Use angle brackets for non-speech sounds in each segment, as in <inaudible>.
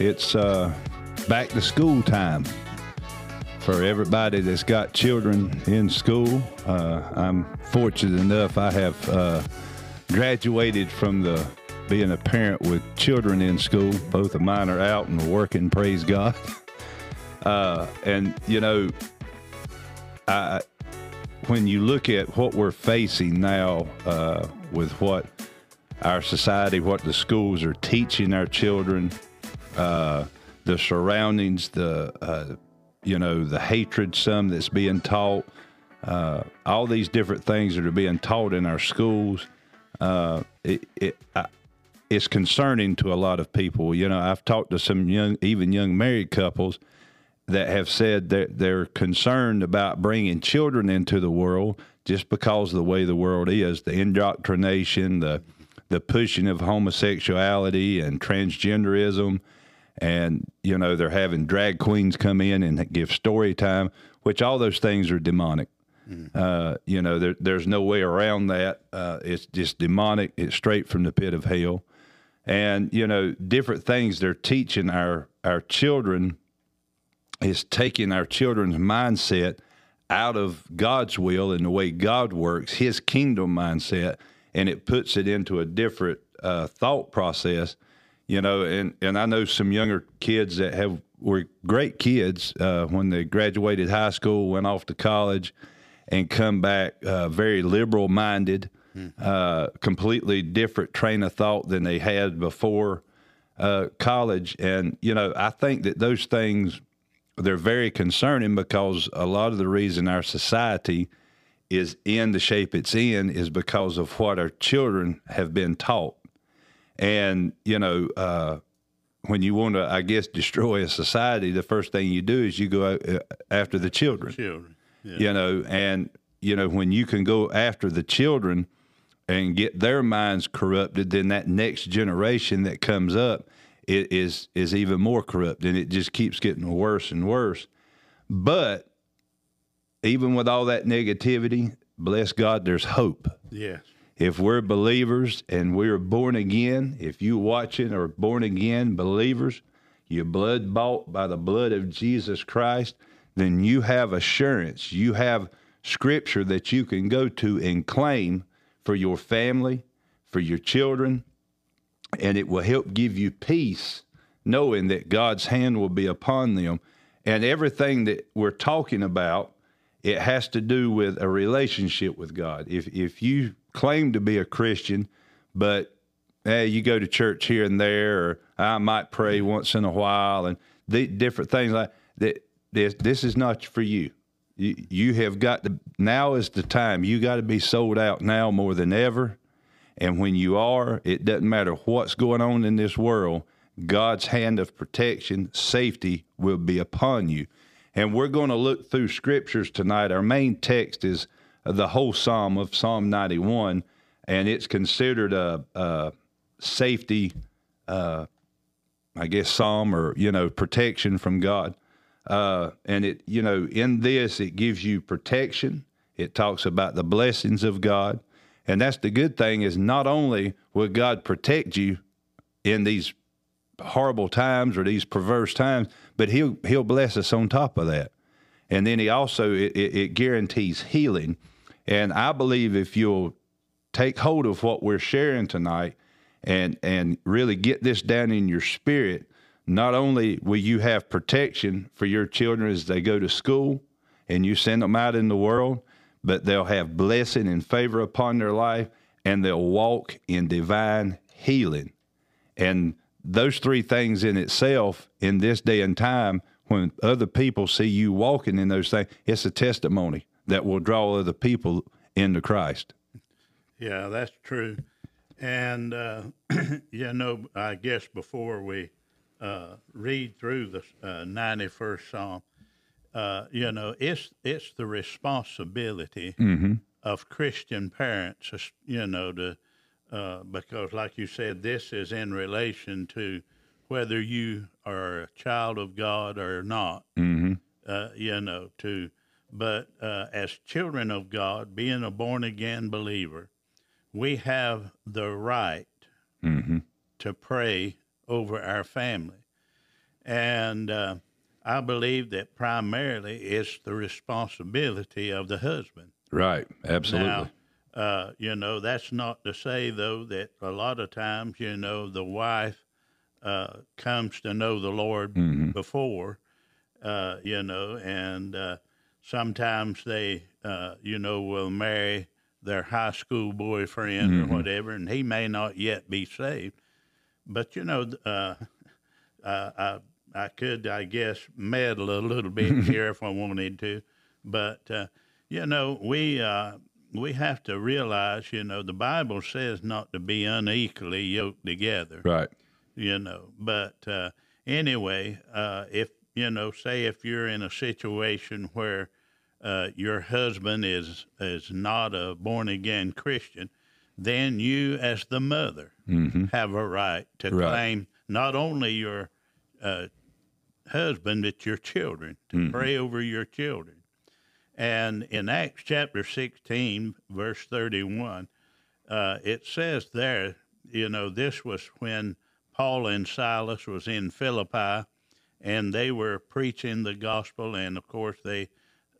it's uh, back to school time for everybody that's got children in school. Uh, I'm fortunate enough I have uh, graduated from the being a parent with children in school. Both of mine are out and working. Praise God. <laughs> Uh, and you know, I when you look at what we're facing now uh, with what our society, what the schools are teaching our children, uh, the surroundings, the uh, you know the hatred, some that's being taught, uh, all these different things that are being taught in our schools. Uh, it, it it's concerning to a lot of people. You know, I've talked to some young, even young married couples that have said that they're concerned about bringing children into the world just because of the way the world is, the indoctrination, the the pushing of homosexuality and transgenderism. And, you know, they're having drag queens come in and give story time, which all those things are demonic. Mm. Uh, you know, there, there's no way around that. Uh, it's just demonic. It's straight from the pit of hell. And, you know, different things they're teaching our, our children is taking our children's mindset out of God's will and the way God works, his kingdom mindset, and it puts it into a different uh, thought process. You know, and, and I know some younger kids that have were great kids uh, when they graduated high school, went off to college, and come back uh, very liberal minded, mm-hmm. completely different train of thought than they had before uh, college. And you know, I think that those things they're very concerning because a lot of the reason our society is in the shape it's in is because of what our children have been taught. And, you know, uh, when you want to, I guess, destroy a society, the first thing you do is you go uh, after the children. Children. Yeah. You know, and, you know, when you can go after the children and get their minds corrupted, then that next generation that comes up is is even more corrupt, and it just keeps getting worse and worse. But even with all that negativity, bless God, there's hope. Yes. If we're believers and we're born again, if you watching are born again believers, you're blood bought by the blood of Jesus Christ, then you have assurance. You have scripture that you can go to and claim for your family, for your children, and it will help give you peace knowing that God's hand will be upon them. And everything that we're talking about it has to do with a relationship with God. If if you claim to be a Christian, but hey, you go to church here and there, or I might pray mm-hmm. once in a while, and the different things like that. This this is not for you. You you have got to now is the time. You got to be sold out now more than ever. And when you are, it doesn't matter what's going on in this world. God's hand of protection, safety will be upon you. And we're going to look through scriptures tonight. Our main text is the whole psalm of Psalm 91, and it's considered a, a safety, uh, I guess, psalm or, you know, protection from God. Uh, and it, you know, in this, it gives you protection. It talks about the blessings of God. And that's the good thing is not only will God protect you in these horrible times or these perverse times, but he'll he'll bless us on top of that. And then he also it, it, it guarantees healing. And I believe if you'll take hold of what we're sharing tonight and and really get this down in your spirit, not only will you have protection for your children as they go to school and you send them out in the world, but they'll have blessing and favor upon their life and they'll walk in divine healing. And those three things in itself in this day and time, when other people see you walking in those things, it's a testimony that will draw other people into Christ. Yeah, that's true. And, uh, <clears throat> you know, I guess before we uh, read through the uh, 91st Psalm, uh, you know, it's, it's the responsibility mm-hmm. of Christian parents, you know, to uh, because, like you said, this is in relation to whether you are a child of God or not. Mm-hmm. Uh, you know, to but uh, as children of God, being a born again believer, we have the right mm-hmm. to pray over our family. And uh, I believe that primarily it's the responsibility of the husband. Right. Absolutely. Now, uh, you know, that's not to say, though, that a lot of times, you know, the wife uh, comes to know the Lord Mm-hmm. before, uh, you know, and uh, sometimes they, uh, you know, will marry their high school boyfriend Mm-hmm. or whatever, and he may not yet be saved. But, you know, uh, uh, I, I could, I guess, meddle a little bit <laughs> here if I wanted to. But, uh, you know, we, uh, we have to realize, you know, the Bible says not to be unequally yoked together right. you know. But uh, anyway, uh, if you know, say if you're in a situation where uh, your husband is is not a born again Christian, then you, as the mother, have a right to Right. claim not only your uh, husband but your children to pray over your children. And in Acts chapter 16, verse 31, uh, it says there, you know, this was when Paul and Silas was in Philippi, and they were preaching the gospel, and of course they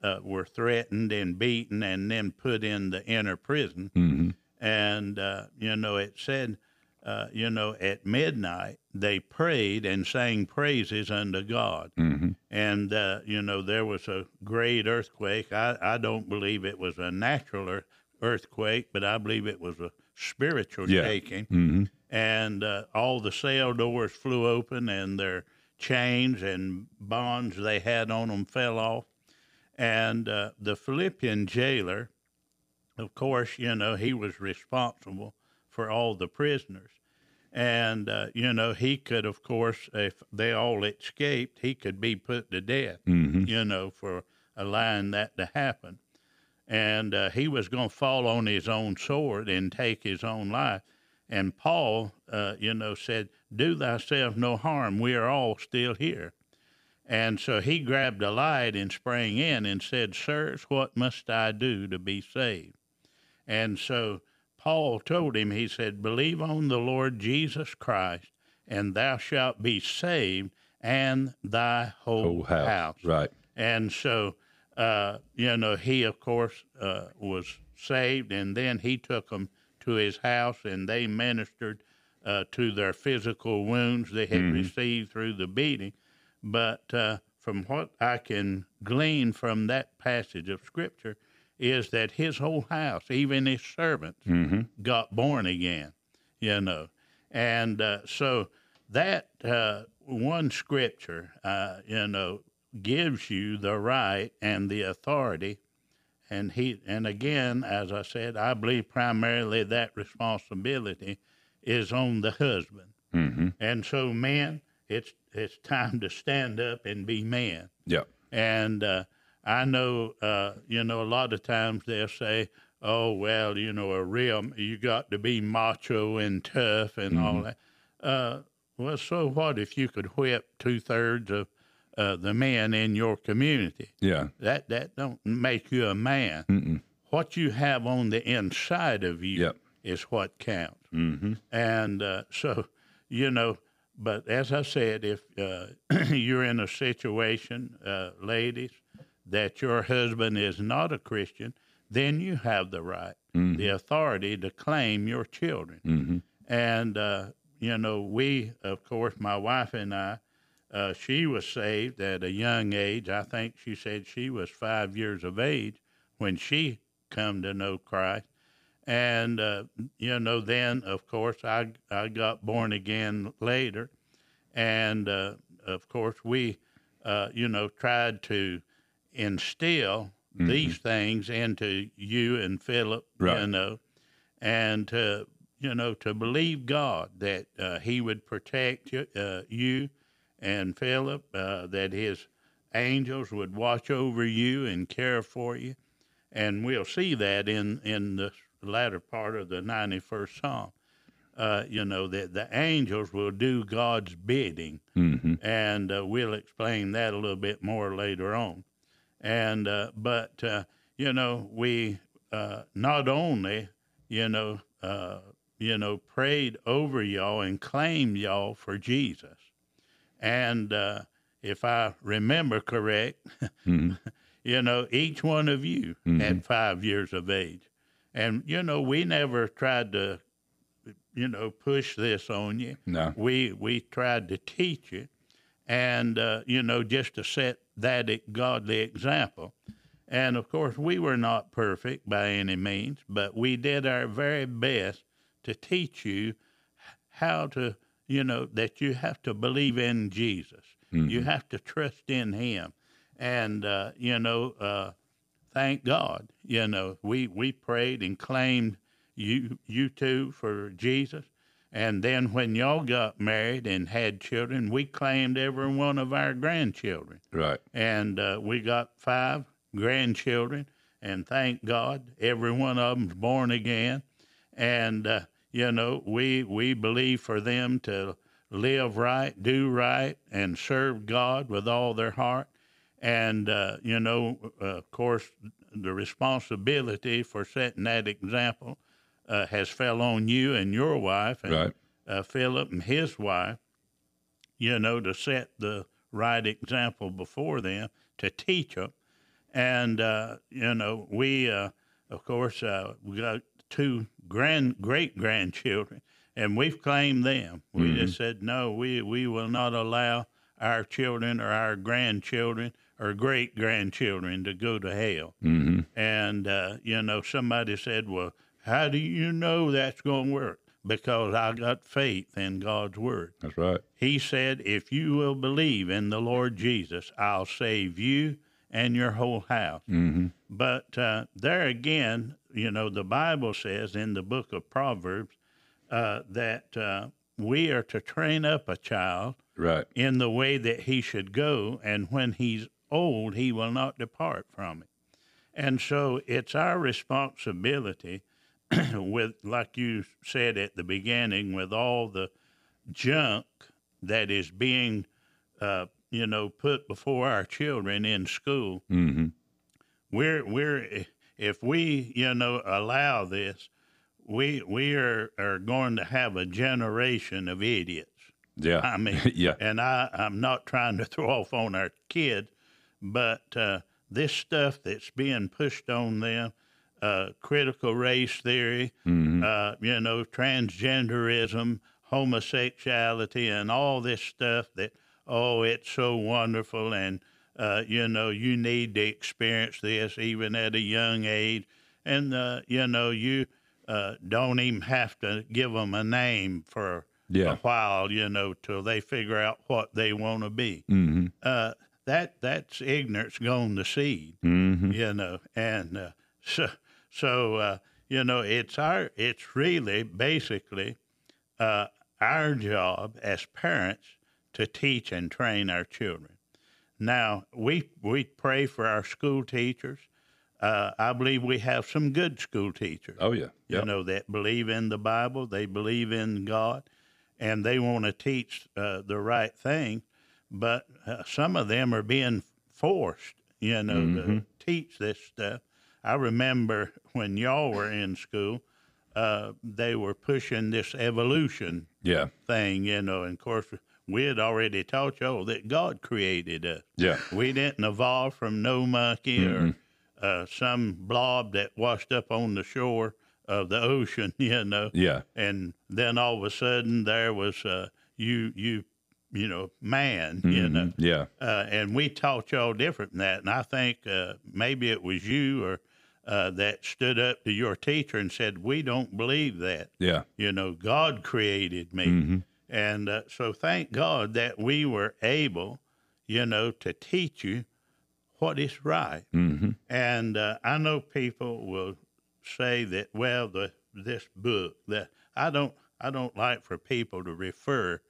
uh, were threatened and beaten, and then put in the inner prison. Mm-hmm. And uh, you know, it said, uh, you know, at midnight they prayed and sang praises unto God. Mm-hmm. And uh, you know, there was a great earthquake. I, I don't believe it was a natural earth, earthquake, but I believe it was a spiritual Yeah. shaking Mm-hmm. and uh, all the cell doors flew open and their chains and bonds they had on them fell off. And uh, the Philippian jailer, of course, you know, he was responsible for all the prisoners. And, uh, you know, he could, of course, if they all escaped, he could be put to death, Mm-hmm. you know, for allowing that to happen. And uh, he was going to fall on his own sword and take his own life. And Paul, uh, you know, said, Do thyself no harm. We are all still here. And so he grabbed a light and sprang in and said, Sirs, what must I do to be saved? And so Paul told him, he said, Believe on the Lord Jesus Christ, and thou shalt be saved and thy whole, Whole house. house. Right. And so, uh, you know, he, of course, uh, was saved, and then he took them to his house, and they ministered uh, to their physical wounds they had received through the beating. But uh, from what I can glean from that passage of Scripture, is that his whole house, even his servants, Mm-hmm. got born again, you know. And uh, so that uh, one scripture, uh, you know, gives you the right and the authority. And he, and again, as I said, I believe primarily that responsibility is on the husband. Mm-hmm. And so, men, it's it's time to stand up and be men. Yeah. And uh, I know, uh, you know, a lot of times they'll say, "Oh, well, you know, a real you got to be macho and tough and all that." Uh, well, so what if you could whip two thirds of uh, the men in your community? Yeah. That that don't make you a man. Mm-mm. What you have on the inside of you Yep. is what counts. Mm-hmm. And uh, so, you know, but as I said, if uh, <clears throat> you're in a situation, uh, ladies, that your husband is not a Christian, then you have the right, the authority to claim your children. Mm-hmm. And, uh, you know, we, of course, my wife and I, uh, she was saved at a young age. I think she said she was five years of age when she come to know Christ. And, uh, you know, then, of course, I, I got born again later. And, uh, of course, we, uh, you know, tried to instill these things into you and Philip, you know, and to, you know, to believe God that uh, He would protect you, uh, you and Philip, uh, that His angels would watch over you and care for you. And we'll see that in, in the latter part of the 91st Psalm. Uh, you know, that the angels will do God's bidding. Mm-hmm. And uh, we'll explain that a little bit more later on. And, uh, but, uh, you know, we uh, not only, you know, uh, you know, prayed over y'all and claimed y'all for Jesus. And uh, if I remember correct, <laughs> Mm-hmm. you know, each one of you at five years of age. And, you know, we never tried to, you know, push this on you. No. We, we tried to teach you and, uh, you know, just to set that godly example. And of course, we were not perfect by any means, but we did our very best to teach you how to, you know, that you have to believe in Jesus. You have to trust in Him. And, uh, you know, uh, thank God, you know, we, we prayed and claimed you, you two for Jesus. And then when y'all got married and had children, we claimed every one of our grandchildren Right. and uh, we got five grandchildren, and thank God, every one of them's born again, and uh, you know we we believe for them to live right, do right, and serve God with all their heart, and uh, you know, uh, of course, the responsibility for setting that example uh, has fell on you and your wife, and Right. uh, Philip and his wife you know, to set the right example before them, to teach them. And, uh, you know, we, uh, of course, uh, we got two grand, great grandchildren, and we've claimed them. We just said, no, we, we will not allow our children or our grandchildren or great grandchildren to go to hell. Mm-hmm. And, uh, you know, somebody said, well, how do you know that's going to work? Because I got faith in God's word. That's right. He said, If you will believe in the Lord Jesus, I'll save you and your whole house. Mm-hmm. But uh, there again, you know, the Bible says in the book of Proverbs uh, that uh, we are to train up a child Right. in the way that he should go, and when he's old, he will not depart from it. And so it's our responsibility, <clears throat> with, like you said at the beginning, with all the junk that is being, uh, you know, put before our children in school. Mm-hmm. We're we're if we you know allow this, we we are are going to have a generation of idiots. Yeah. I mean, <laughs> yeah. and I, I'm not trying to <laughs> throw off on our kids, but uh, this stuff that's being pushed on them, uh, critical race theory, Mm-hmm. uh, you know, transgenderism, homosexuality, and all this stuff that, oh, it's so wonderful, and, uh, you know, you need to experience this even at a young age. And, uh, you know, you uh, don't even have to give them a name for Yeah. a while, you know, till they figure out what they want to be. Mm-hmm. That that's ignorance gone to seed, Mm-hmm. you know, and uh, so so uh, you know it's our it's really basically uh, our job as parents to teach and train our children. Now we we pray for our school teachers. Uh, I believe we have some good school teachers Oh yeah. you know, that believe in the Bible, they believe in God, and they want to teach uh, the right thing. But uh, some of them are being forced, you know, to teach this stuff. I remember when y'all were in school, uh, they were pushing this evolution Yeah. thing, you know, and of course, we had already taught y'all that God created us. Yeah. We didn't evolve from no monkey or uh, some blob that washed up on the shore of the ocean, <laughs> you know. Yeah. And then all of a sudden there was uh, you, you, you know, man, you know. Yeah. Uh, and we taught y'all different than that. And I think uh, maybe it was you or uh, that stood up to your teacher and said, "We don't believe that." Yeah. You know, God created me. And uh, so thank God that we were able, you know, to teach you what is right. Mm-hmm. And uh, I know people will say that, well, the this book that I don't I don't like for people to refer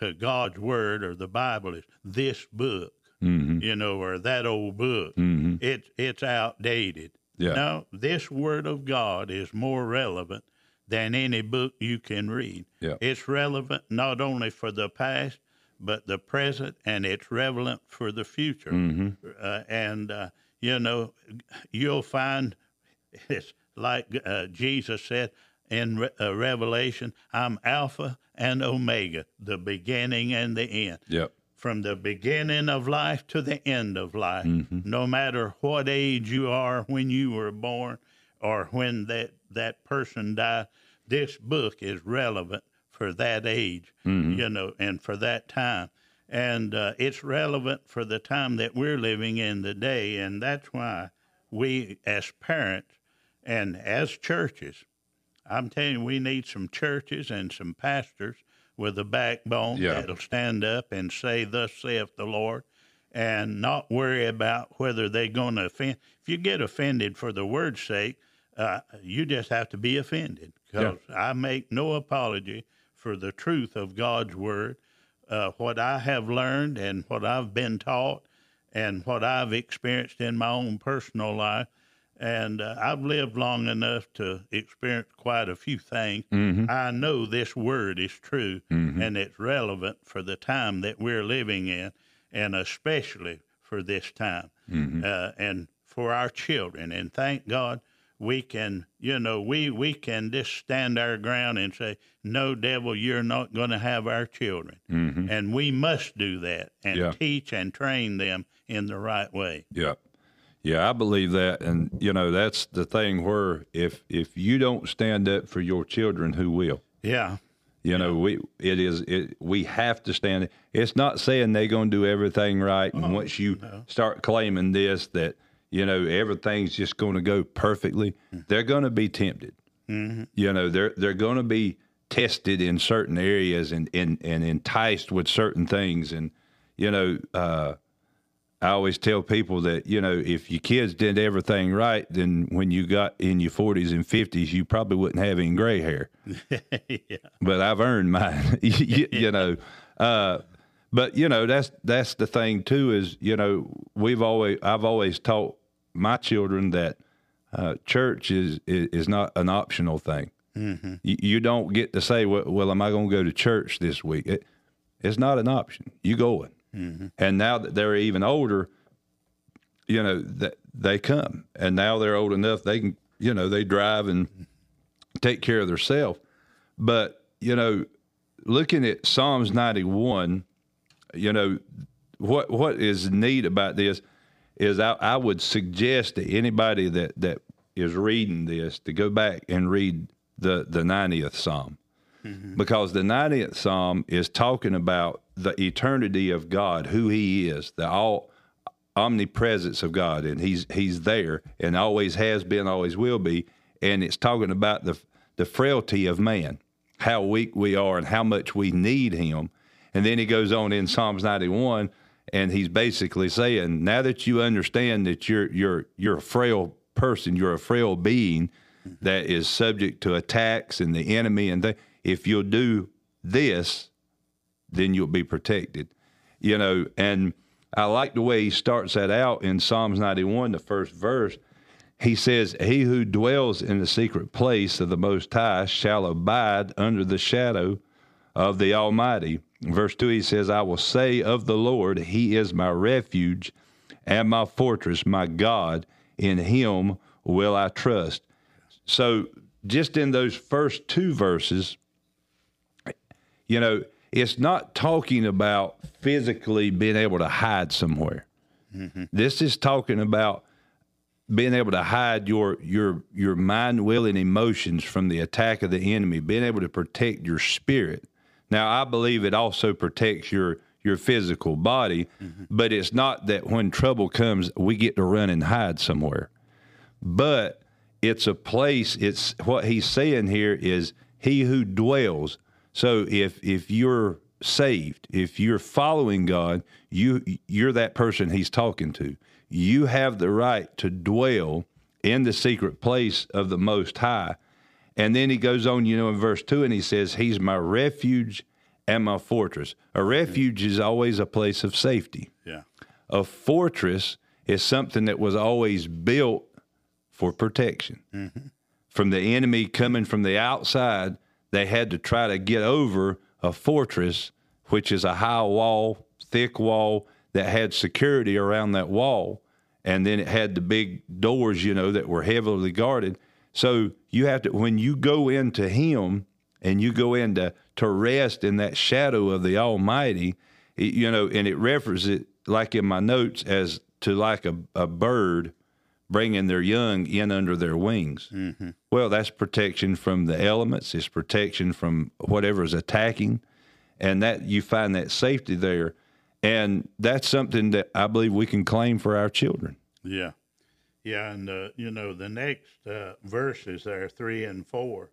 to God's word or the Bible is this book, Mm-hmm. you know, or that old book. Mm-hmm. It's it's outdated. Yeah. No, this word of God is more relevant than any book you can read. Yeah. It's relevant not only for the past, but the present, and it's relevant for the future. Mm-hmm. Uh, and, uh, you know, you'll find <laughs> it's like uh, Jesus said, in Re- uh, Revelation, I'm Alpha and Omega, the beginning and the end. Yep. From the beginning of life to the end of life, Mm-hmm. no matter what age you are when you were born or when that, that person died, this book is relevant for that age, Mm-hmm. you know, and for that time. And uh, it's relevant for the time that we're living in today. And that's why we, as parents and as churches, I'm telling you, we need some churches and some pastors with a backbone Yeah. that'll stand up and say, Thus saith the Lord, and not worry about whether they're going to offend. If you get offended for the word's sake, uh, you just have to be offended because I make no apology for the truth of God's word, uh, what I have learned and what I've been taught and what I've experienced in my own personal life. And uh, I've lived long enough to experience quite a few things. I know this word is true and it's relevant for the time that we're living in, and especially for this time uh, and for our children. And thank God we can, you know, we, we can just stand our ground and say, No, devil, you're not going to have our children. And we must do that and Yeah. teach and train them in the right way. Yeah. Yeah, I believe that and you know, that's the thing where if if you don't stand up for your children, who will? Yeah. You know, we it is it we have to stand it's not saying they're going to do everything right and once you start claiming this that you know everything's just going to go perfectly, they're going to be tempted. You know, they're they're going to be tested in certain areas and, and and enticed with certain things and you know, uh I always tell people that you know if your kids did everything right, then when you got in your forties and fifties, you probably wouldn't have any gray hair. <laughs> yeah. But I've earned mine, <laughs> you, <laughs> you know. Uh, but you know that's that's the thing too is you know we've always I've always taught my children that uh, church is, is is not an optional thing. Mm-hmm. You, you don't get to say, well, well am I going to go to church this week? It, it's not an option. You going. Mm-hmm. And now that they're even older, you know that they come, and now they're old enough they can, you know, they drive and take care of themselves. But you know, looking at Psalms ninety one, you know, what what is neat about this is I, I would suggest to anybody that that is reading this to go back and read the the ninetieth Psalm. Mm-hmm. Because the 90th psalm is talking about the eternity of God, who He is, the all omnipresence of God, and He's He's there and always has been, always will be, and it's talking about the the frailty of man, how weak we are, and how much we need Him. And then he goes on in Psalms 91, and he's basically saying, now that you understand that you're you're you're a frail person, you're a frail being mm-hmm. that is subject to attacks and the enemy, and th- if you'll do this, then you'll be protected. You know, and I like the way he starts that out in Psalms 91, the first verse. He says, He who dwells in the secret place of the Most High shall abide under the shadow of the Almighty. Verse 2, he says, I will say of the Lord, He is my refuge and my fortress, my God. In Him will I trust. So, just in those first two verses, you know, it's not talking about physically being able to hide somewhere. Mm-hmm. This is talking about being able to hide your your your mind, will, and emotions from the attack of the enemy. Being able to protect your spirit. Now, I believe it also protects your your physical body, mm-hmm. but it's not that when trouble comes, we get to run and hide somewhere. But it's a place. It's what he's saying here is he who dwells. So if if you're saved, if you're following God, you you're that person he's talking to. You have the right to dwell in the secret place of the Most High. And then he goes on, you know, in verse 2, and he says, He's my refuge and my fortress. A refuge is always a place of safety. Yeah. A fortress is something that was always built for protection. Mm-hmm. From the enemy coming from the outside, they had to try to get over a fortress, which is a high wall, thick wall that had security around that wall. And then it had the big doors, you know, that were heavily guarded. So you have to when you go into Him and you go into to rest in that shadow of the Almighty, it, you know, and it references it like in my notes as to like a, a bird bringing their young in under their wings. Mm-hmm. Well, that's protection from the elements. It's protection from whatever is attacking, and that you find that safety there, and that's something that I believe we can claim for our children. Yeah, yeah, and uh, you know the next uh, verses there, three and four,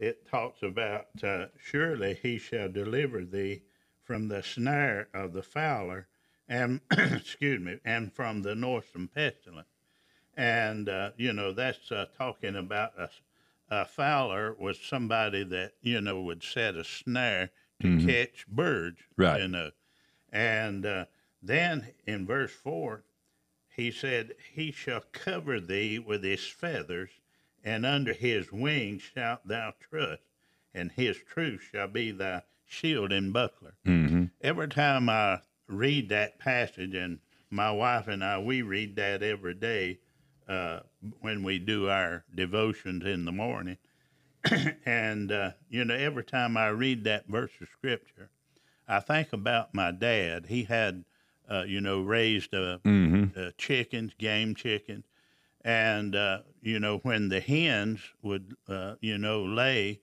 it talks about uh, surely he shall deliver thee from the snare of the fowler, and <clears throat> excuse me, and from the noisome pestilence and uh, you know that's uh, talking about a, a, fowler was somebody that you know would set a snare to mm-hmm. catch birds, right? You know, and uh, then in verse four, he said, "He shall cover thee with his feathers, and under his wings shalt thou trust, and his truth shall be thy shield and buckler." Mm-hmm. Every time I read that passage, and my wife and I, we read that every day uh, when we do our devotions in the morning. <clears throat> and, uh, you know, every time I read that verse of scripture, I think about my dad. He had, uh, you know, raised uh, mm-hmm. Uh, chickens, game chickens. And, uh, you know, when the hens would, you know, lay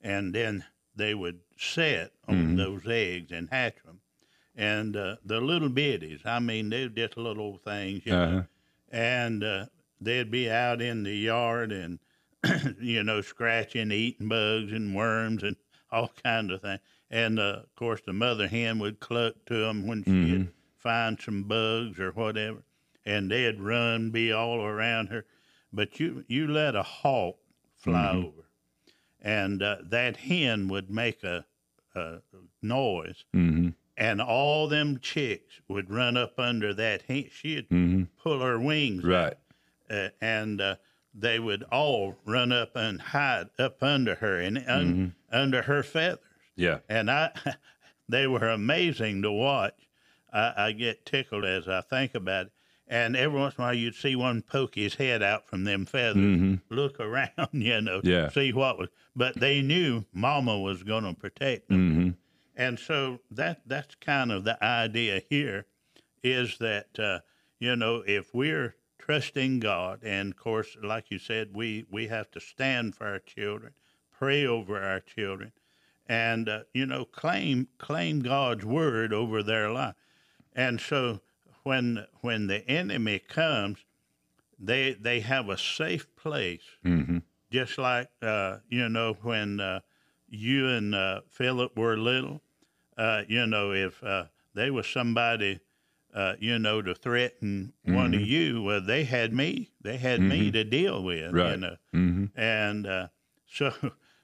and then they would set on mm-hmm. those eggs and hatch them. And the little biddies, I mean, they're just little things, you uh-huh. know. And they'd be out in the yard and <clears throat> you know scratching, eating bugs and worms and <laughs> all kinds of things. And uh, of course, the mother hen would cluck to them when she'd mm-hmm. find some bugs or whatever, and they'd run, be all around her. But you you let a hawk fly mm-hmm. over, and uh, that hen would make a, a noise. Mm-hmm and all them chicks would run up under that hen. She'd mm-hmm. pull her wings right. And uh, they would all run up and hide up under her and un- mm-hmm. under her feathers. Yeah, and I, <laughs> they were amazing to watch. I, I, get tickled as I think about it. And every once in a while, you'd see one poke his head out from them feathers, mm-hmm. look around, <laughs> you know, yeah. see what was. But they knew Mama was going to protect them, mm-hmm. and so that that's kind of the idea here, is that uh, you know if we're trusting God. And of course, like you said, we, we have to stand for our children, pray over our children, and uh, you know claim claim God's word over their life. And so when when the enemy comes, they they have a safe place, mm-hmm. just like uh, you know when uh, you and uh, Philip were little. Uh, you know if uh, they was somebody uh, you know, to threaten mm-hmm. one of mm-hmm. you. Well, they had me. They had mm-hmm. me to deal with. Right. You know, mm-hmm. and uh, <laughs> so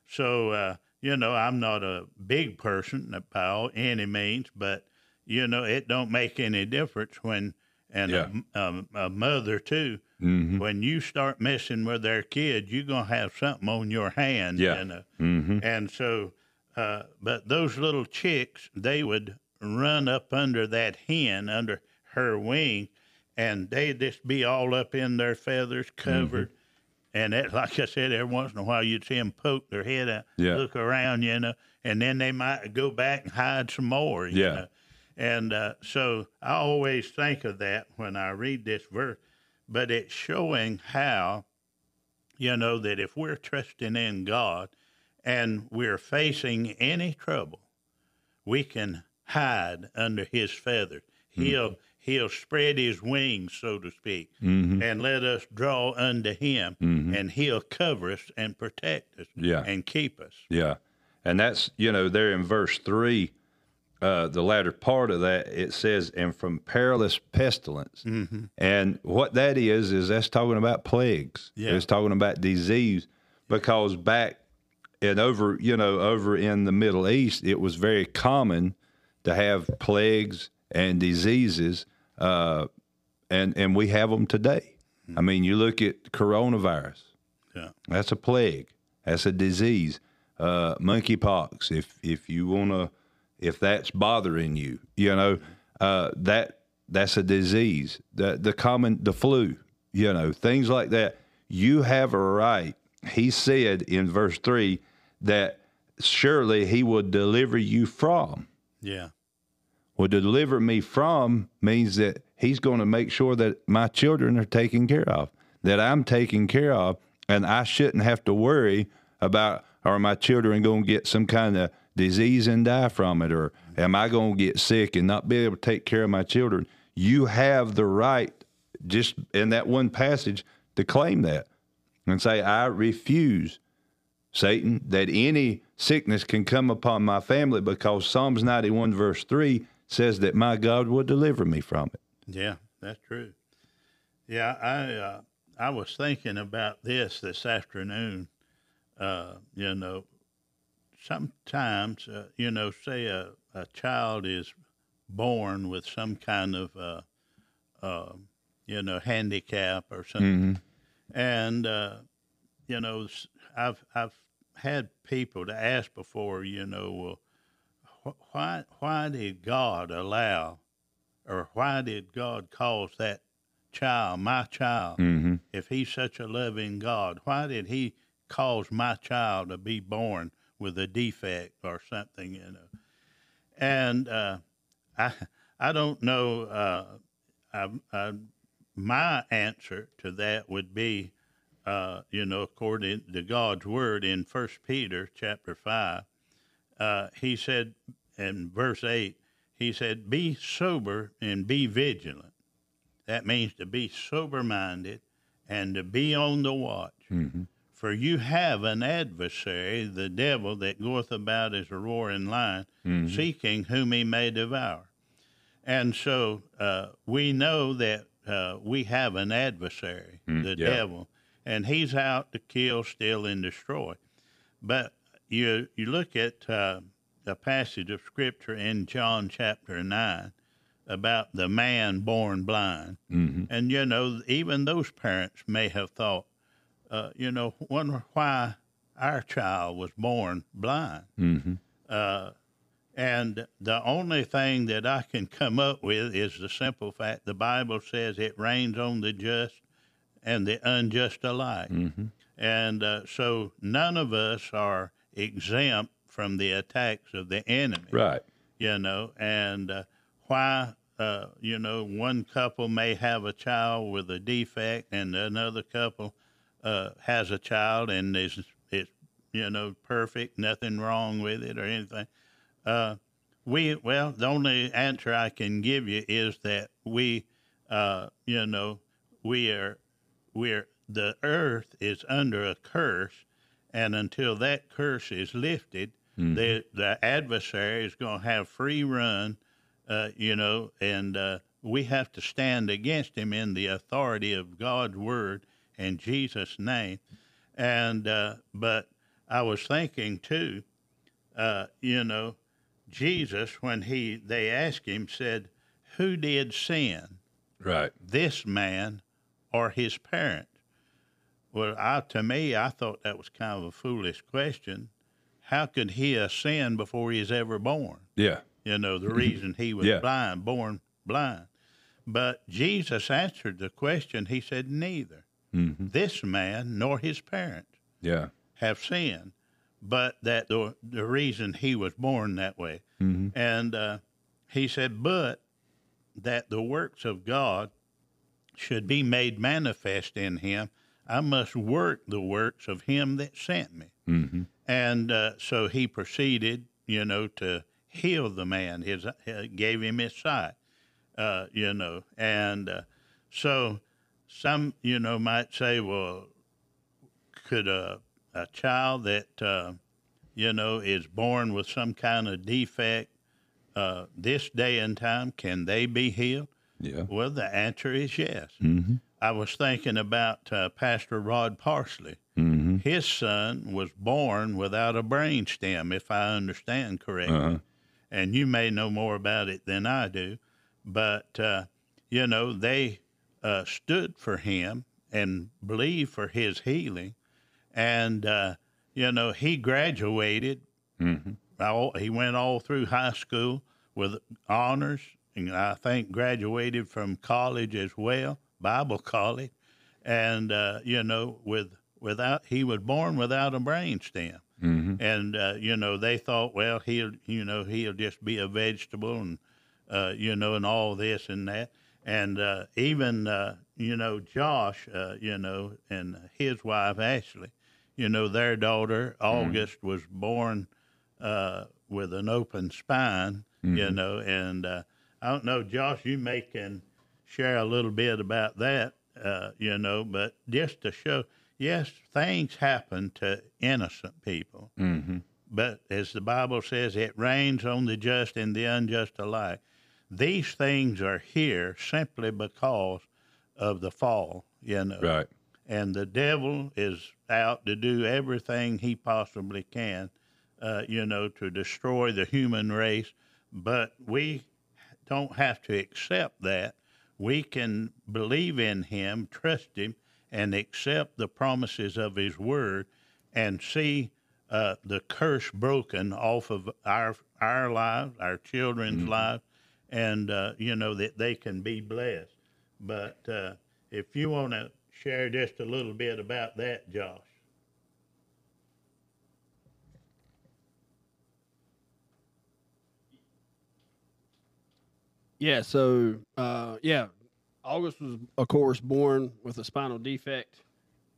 so uh, you know, I'm not a big person by any means, but you know, it don't make any difference when and yeah. a, a, a, mother too. Mm-hmm. When you start messing with their kids, you're gonna have something on your hand. Yeah. You know? Mm-hmm. And so, uh, but those little chicks, they would run up under that hen, under her wing, and they'd just be all up in their feathers, covered. Mm-hmm. And that, like I said, every once in a while you'd see them poke their head out, yeah. look around, you know, and then they might go back and hide some more. yeah. Know? And uh, so I always think of that when I read this verse, but it's showing how, you know, that if we're trusting in God and we're facing any trouble, we can hide under his feathers. He'll mm-hmm. he'll spread his wings, so to speak, mm-hmm. and let us draw unto him, mm-hmm. and he'll cover us and protect us, yeah. and keep us. Yeah, and that's you know there in verse three, uh, the latter part of that it says, "And from perilous pestilence," mm-hmm. and what that is is that's talking about plagues. Yeah. It's talking about disease, because back and over you know over in the Middle East, it was very common to have plagues and diseases, uh, and and we have them today. Mm-hmm. I mean, you look at coronavirus. Yeah, that's a plague. That's a disease. Uh, monkeypox. If if you wanna, if that's bothering you, you know, uh, that that's a disease. The the common the flu. You know, things like that. You have a right he said in verse 3 that surely he will deliver you from. Yeah. Well, to deliver me from means that he's going to make sure that my children are taken care of, that I'm taken care of, and I shouldn't have to worry about are my children going to get some kind of disease and die from it, or am I going to get sick and not be able to take care of my children? You have the right, just in that one passage, to claim that and say, I refuse, Satan, that any sickness can come upon my family because Psalms 91, verse 3 says that my God will deliver me from it. Yeah, that's true. Yeah, I uh, I was thinking about this this afternoon. Uh, you know, sometimes, uh, you know, say a, a child is born with some kind of, uh, uh, you know, handicap or something, and uh, you know, I've I've had people to ask before, you know, well, why why did God allow, or why did God cause that child, my child, Mm-hmm. if He's such a loving God, why did He cause my child to be born with a defect or something, you know? And uh, I I don't know. Uh, I, I, my answer to that would be, uh, you know, according to God's word in First Peter chapter five, uh, he said in verse eight, he said, "Be sober and be vigilant." That means to be sober minded and to be on the watch. Mm-hmm. For you have an adversary, the devil, that goeth about as a roaring lion, Mm-hmm. seeking whom he may devour. And so uh, we know that uh, we have an adversary, Mm, the yeah. devil, and he's out to kill, steal, and destroy. But you you look at uh, a passage of scripture in John chapter nine about the man born blind, Mm-hmm. and you know even those parents may have thought, uh, you know, wonder why our child was born blind. Mm-hmm. Uh, and the only thing that I can come up with is the simple fact the Bible says it rains on the just and the unjust alike. Mm-hmm. And uh, so none of us are exempt from the attacks of the enemy Right. you know, and uh, why, uh, you know, one couple may have a child with a defect and another couple uh, has a child and is, is, you know, perfect, nothing wrong with it or anything. Uh, we, well, the only answer I can give you is that we, uh, you know, we are, we're, the earth is under a curse, and until that curse is lifted, the the adversary is going to have free run, uh, you know, and uh, we have to stand against him in the authority of God's word and Jesus' name. And uh, but I was thinking too, uh, you know, Jesus when he they asked him said, "Who did sin, Right. this man or his parents?" Well, I, to me, I thought that was kind of a foolish question. How could he have sinned before he was ever born? Yeah. You know, the <laughs> reason he was Yeah. blind, born blind. But Jesus answered the question. He said, Neither Mm-hmm. this man nor his parents Yeah. have sinned, but that the, the reason he was born that way. Mm-hmm. And uh, he said, But that the works of God should be made manifest in him, I must work the works of him that sent me. Mm-hmm. And uh, so he proceeded, you know, to heal the man. His uh, gave him his sight, uh, you know, and uh, so some, you know, might say, well, could a a child that uh, you know is born with some kind of defect uh, this day and time can they be healed? Yeah. Well, the answer is yes. Mm-hmm. I was thinking about uh, Pastor Rod Parsley Mm-hmm. his son was born without a brain stem, if I understand correctly. Uh-huh. And you may know more about it than I do, but uh, you know they uh, stood for him and believed for his healing, and uh, you know he graduated. Mm-hmm. All, he went all through high school with honors, and I think graduated from college as well, Bible college, and uh, you know with without he was born without a brain stem, Mm-hmm. and uh, you know they thought, well, he'll you know he'll just be a vegetable and uh, you know and all this and that, and uh, even uh, you know Josh, uh, you know, and his wife Ashley, you know their daughter August was born uh, with an open spine, you know, and uh, I don't know, Josh, you may can share a little bit about that, uh, you know, but just to show, yes, things happen to innocent people, Mm-hmm. but as the Bible says, it rains on the just and the unjust alike. These things are here simply because of the fall, you know Right. and the devil is out to do everything he possibly can, uh, you know, to destroy the human race. But we don't have to accept that. We can believe in him, trust him, and accept the promises of his word and see uh, the curse broken off of our our lives, our children's lives, and uh, you know that they can be blessed. But uh, if you want to share just a little bit about that, Josh. Yeah, so uh, yeah, August was of course born with a spinal defect.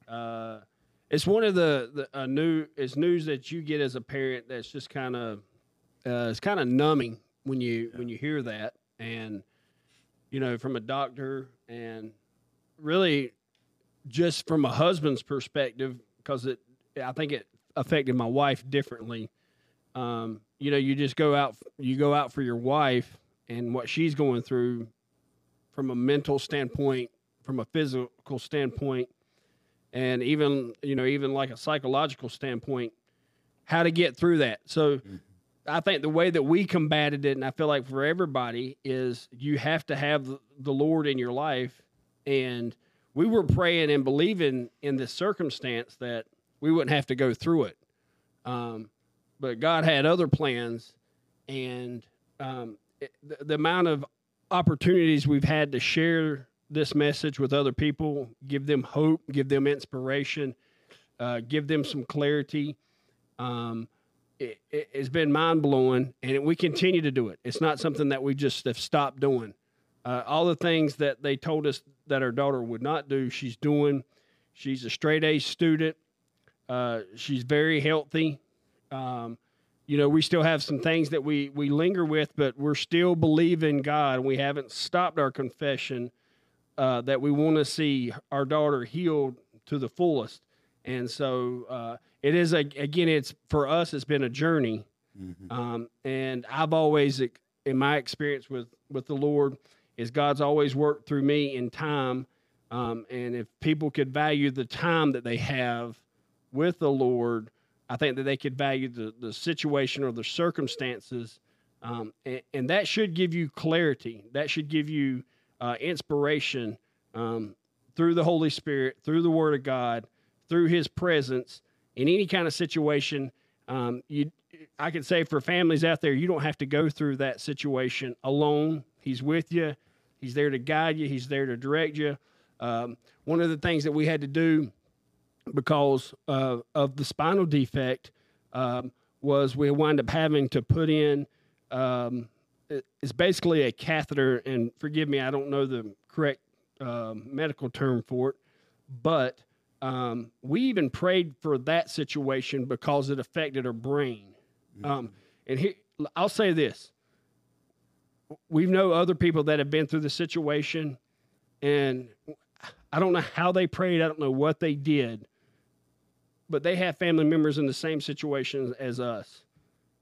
Uh, it's one of the, the uh, new it's news that you get as a parent that's just kind of uh, it's kind of numbing when you when you hear that and you know from a doctor and really just from a husband's perspective because it I think it affected my wife differently. Um, you know, you just go out you go out for your wife and what she's going through from a mental standpoint, from a physical standpoint, and even you know even like a psychological standpoint, how to get through that. So. I think the way that we combated it, and I feel like for everybody, is you have to have the- the Lord in your life. And we were praying and believing in this circumstance that we wouldn't have to go through it. Um, but God had other plans, and um, it, the, the amount of opportunities we've had to share this message with other people, give them hope, give them inspiration, uh, give them some clarity. Um, it, it, it's been mind blowing, and we continue to do it. It's not something that we just have stopped doing. Uh, all the things that they told us that our daughter would not do, she's doing. She's a straight A student. Uh, she's very healthy. Um, you know, we still have some things that we we linger with, but we're still believing God. We haven't stopped our confession uh, that we want to see our daughter healed to the fullest. And so uh, it is a, again, it's for us. It's been a journey, um, and I've always, in my experience with with the Lord, is God's always worked through me in time. Um, and if people could value the time that they have with the Lord, I think that they could value the, the situation or the circumstances. Um, and, and that should give you clarity. That should give you uh, inspiration um, through the Holy Spirit, through the Word of God, through His presence in any kind of situation. Um, you, I can say for families out there, you don't have to go through that situation alone. He's with you. He's there to guide you. He's there to direct you. Um, one of the things that we had to do because uh, of the spinal defect um, was we wind up having to put in um, it's basically a catheter and forgive me i don't know the correct um, medical term for it but um, we even prayed for that situation because it affected her brain. Um, and he, i'll say this. We know other people that have been through the situation and i don't know how they prayed i don't know what they did but they have family members in the same situation as us.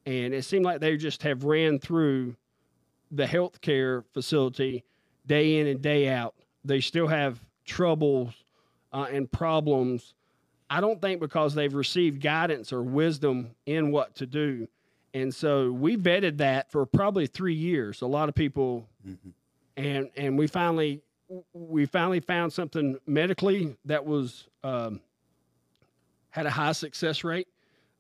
And it seemed like they just have ran through the healthcare facility day in and day out. They still have troubles uh, and problems. I don't think because they've received guidance or wisdom in what to do. And so we vetted that for probably three years. A lot of people, and and we finally we finally found something medically that was um, had a high success rate.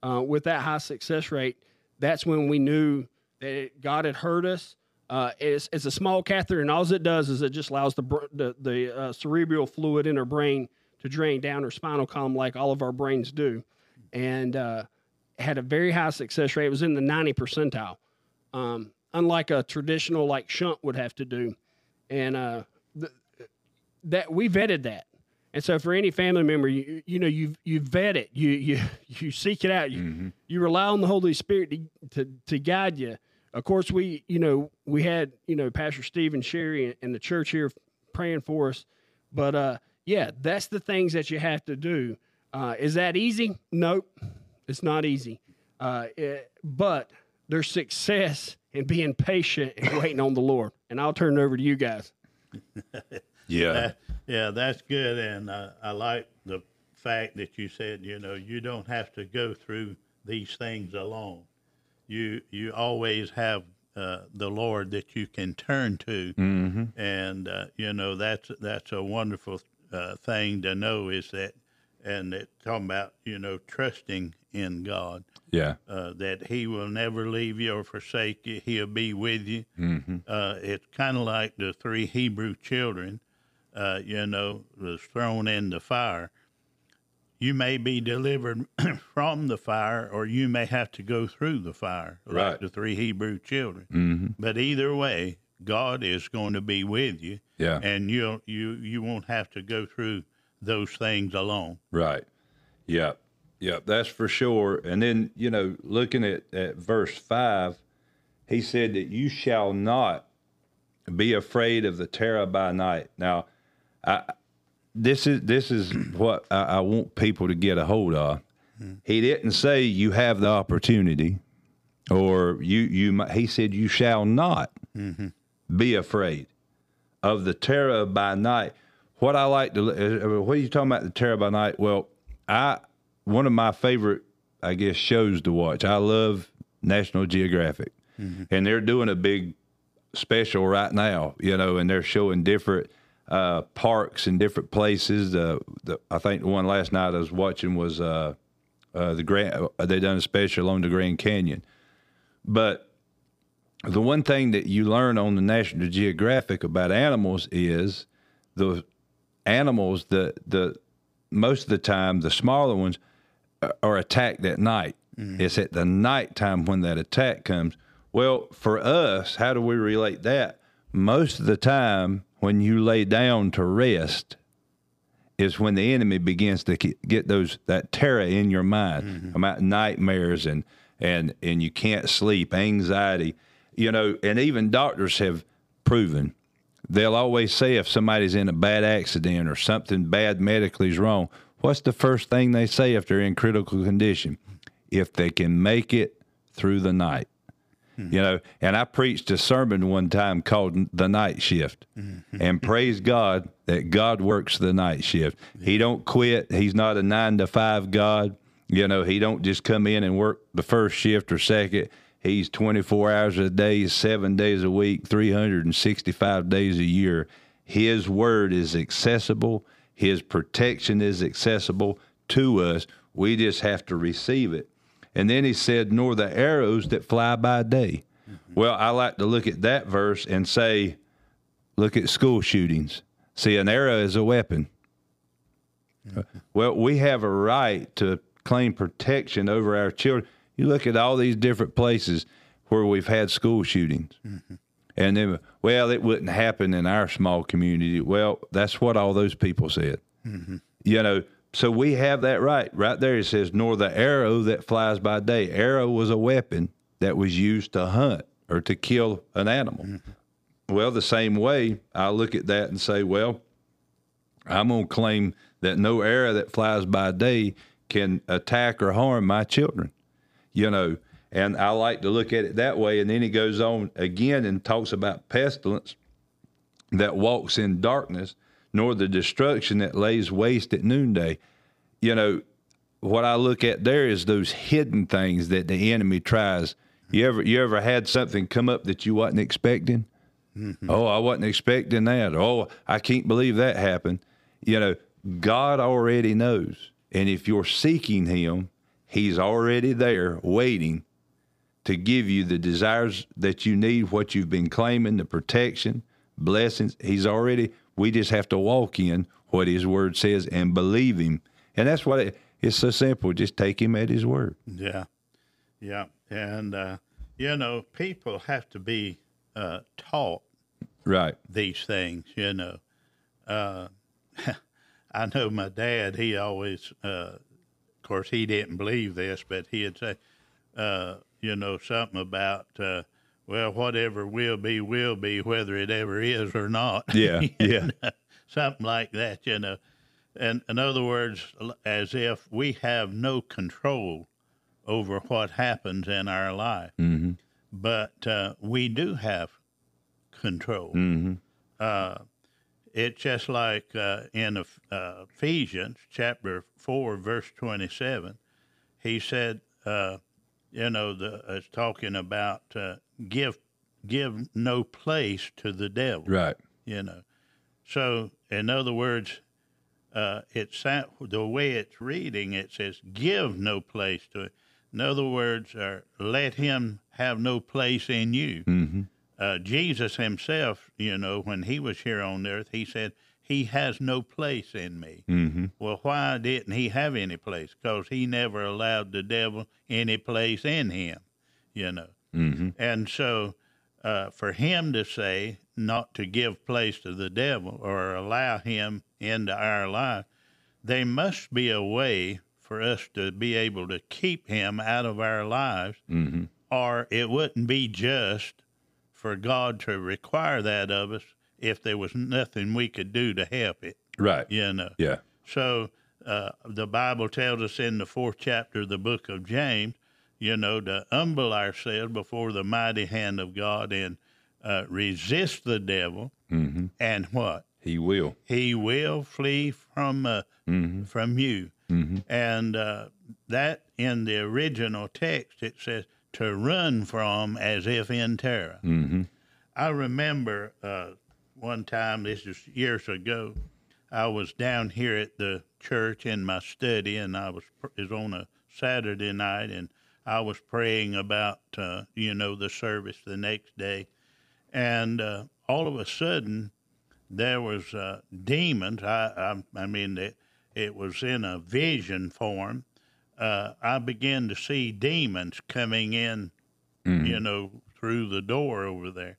Uh, with that high success rate, that's when we knew that it, God had heard us. Uh, it's, it's a small catheter, and all it does is it just allows the the, the uh, cerebral fluid in her brain to drain down her spinal column like all of our brains do, and uh, had a very high success rate. It was in the 90 percentile, um, unlike a traditional like shunt would have to do, and uh, th- that we vetted that. And so, for any family member, you, you know you you vet it, you you <laughs> you seek it out, you you rely on the Holy Spirit to, to to guide you. Of course, we you know we had you know Pastor Steve and Sherry and the church here praying for us, but uh, yeah, that's the things that you have to do. Uh, is that easy? Nope, it's not easy. Uh, it- but there's success in being patient and waiting on the Lord. And I'll turn it over to you guys. <laughs> Yeah. Yeah, that's good, and uh, I like the fact that you said, you know, you don't have to go through these things alone. You you always have uh, the Lord that you can turn to, Mm-hmm. and uh, you know that's that's a wonderful uh, thing to know is that, and it talking about you know trusting in God Yeah. uh, that He will never leave you or forsake you. He'll be with you. Mm-hmm. Uh, it's kind of like the three Hebrew children, uh, you know, was thrown in the fire. You may be delivered <clears throat> from the fire, or you may have to go through the fire, like Right. the three Hebrew children. Mm-hmm. But either way, God is going to be with you, Yeah. and you you you won't have to go through those things alone. Right. Yep. Yep. That's for sure. And then, you know, looking at, at verse five, he said that you shall not be afraid of the terror by night. Now, I, this is this is what I, I want people to get a hold of. He didn't say you have the opportunity, or you you. He said you shall not be afraid of the terror by night. What I like to, what are you talking about the terror by night? Well, I one of my favorite, I guess, shows to watch. I love National Geographic, mm-hmm. and they're doing a big special right now. You know, and they're showing different uh, parks and different places. Uh, the, I think the one last night I was watching was uh, uh, the Grand. Uh, they done a special on the Grand Canyon, but the one thing that you learn on the National Geographic about animals is the animals the the most of the time the smaller ones a- are attacked at night. It's at the nighttime when that attack comes. Well, for us, how do we relate that? Most of the time when you lay down to rest is when the enemy begins to get those that terror in your mind mm-hmm. about nightmares and and and you can't sleep, anxiety, you know, and even doctors have proven they'll always say if somebody's in a bad accident or something bad medically is wrong, what's the first thing they say if they're in critical condition? If they can make it through the night. Mm-hmm. You know, and I preached a sermon one time called The Night Shift. Mm-hmm. And praise God that God works the night shift. He don't quit. He's not a 9 to 5 God. You know, he don't just come in and work the first shift or second. He's 24 hours a day, 7 days a week, 365 days a year. His word is accessible. His protection is accessible to us. We just have to receive it. And then he said, nor the arrows that fly by day. Mm-hmm. Well, I like to look at that verse and say, look at school shootings. See, an arrow is a weapon. Mm-hmm. Well, we have a right to claim protection over our children. You look at all these different places where we've had school shootings. Mm-hmm. And then, well, it wouldn't happen in our small community. Well, that's what all those people said. You know, so we have that right. Right there, it says, nor the arrow that flies by day. Arrow was a weapon that was used to hunt or to kill an animal. Mm-hmm. Well, the same way, I look at that and say, well, I'm going to claim that no arrow that flies by day can attack or harm my children. You know, and I like to look at it that way. And then he goes on again and talks about pestilence that walks in darkness, nor the destruction that lays waste at noonday. You know, what I look at there is those hidden things that the enemy tries. You ever you ever had something come up that you wasn't expecting? Mm-hmm. Oh, I wasn't expecting that. Oh, I can't believe that happened. You know, God already knows. And if you're seeking him, he's already there waiting to give you the desires that you need, what you've been claiming, the protection, blessings. He's already We just have to walk in what His Word says and believe Him, and that's what it, it's so simple. Just take Him at His word. Yeah, yeah, and uh, you know, people have to be uh, taught Right. these things. You know, uh, <laughs> I know my dad. He always, uh, of course, he didn't believe this, but he'd say, uh, you know, something about. Uh, well, whatever will be, will be, whether it ever is or not. <laughs> Yeah, yeah. something like that, you know. And in other words, as if we have no control over what happens in our life, Mm-hmm. but uh, we do have control. Mm-hmm. Uh, it's just like uh, in uh, Ephesians chapter four, verse twenty-seven. He said, uh, "You know, the it's talking about uh, give give no place to the devil." Right. you know. So, in other words, uh, it's the way it's reading. It says, "Give no place to it." In other words, uh, let him have no place in you. Mm-hmm. Uh, Jesus himself, you know, when he was here on earth, he said, "He has no place in me." Mm-hmm. Well, why didn't he have any place? Because he never allowed the devil any place in him, you know. Mm-hmm. And so, uh, for him to say not to give place to the devil or allow him into our life, there must be a way for us to be able to keep him out of our lives, Mm-hmm. or it wouldn't be just for God to require that of us if there was nothing we could do to help it, Right. you know. Yeah. So uh, the Bible tells us in the fourth chapter of the book of James, you know, to humble ourselves before the mighty hand of God and uh, resist the devil, Mm-hmm. and what He will. he will flee from uh, Mm-hmm. from you. Mm-hmm. And uh, that in the original text it says to run from as if in terror. Mm-hmm. I remember uh, one time, this is years ago, I was down here at the church in my study, and I was was on a Saturday night, and I was praying about uh, you know the service the next day, and uh, all of a sudden there was uh, demons. I, I I mean it, it was in a vision form. Uh, I began to see demons coming in Mm-hmm. you know, through the door over there.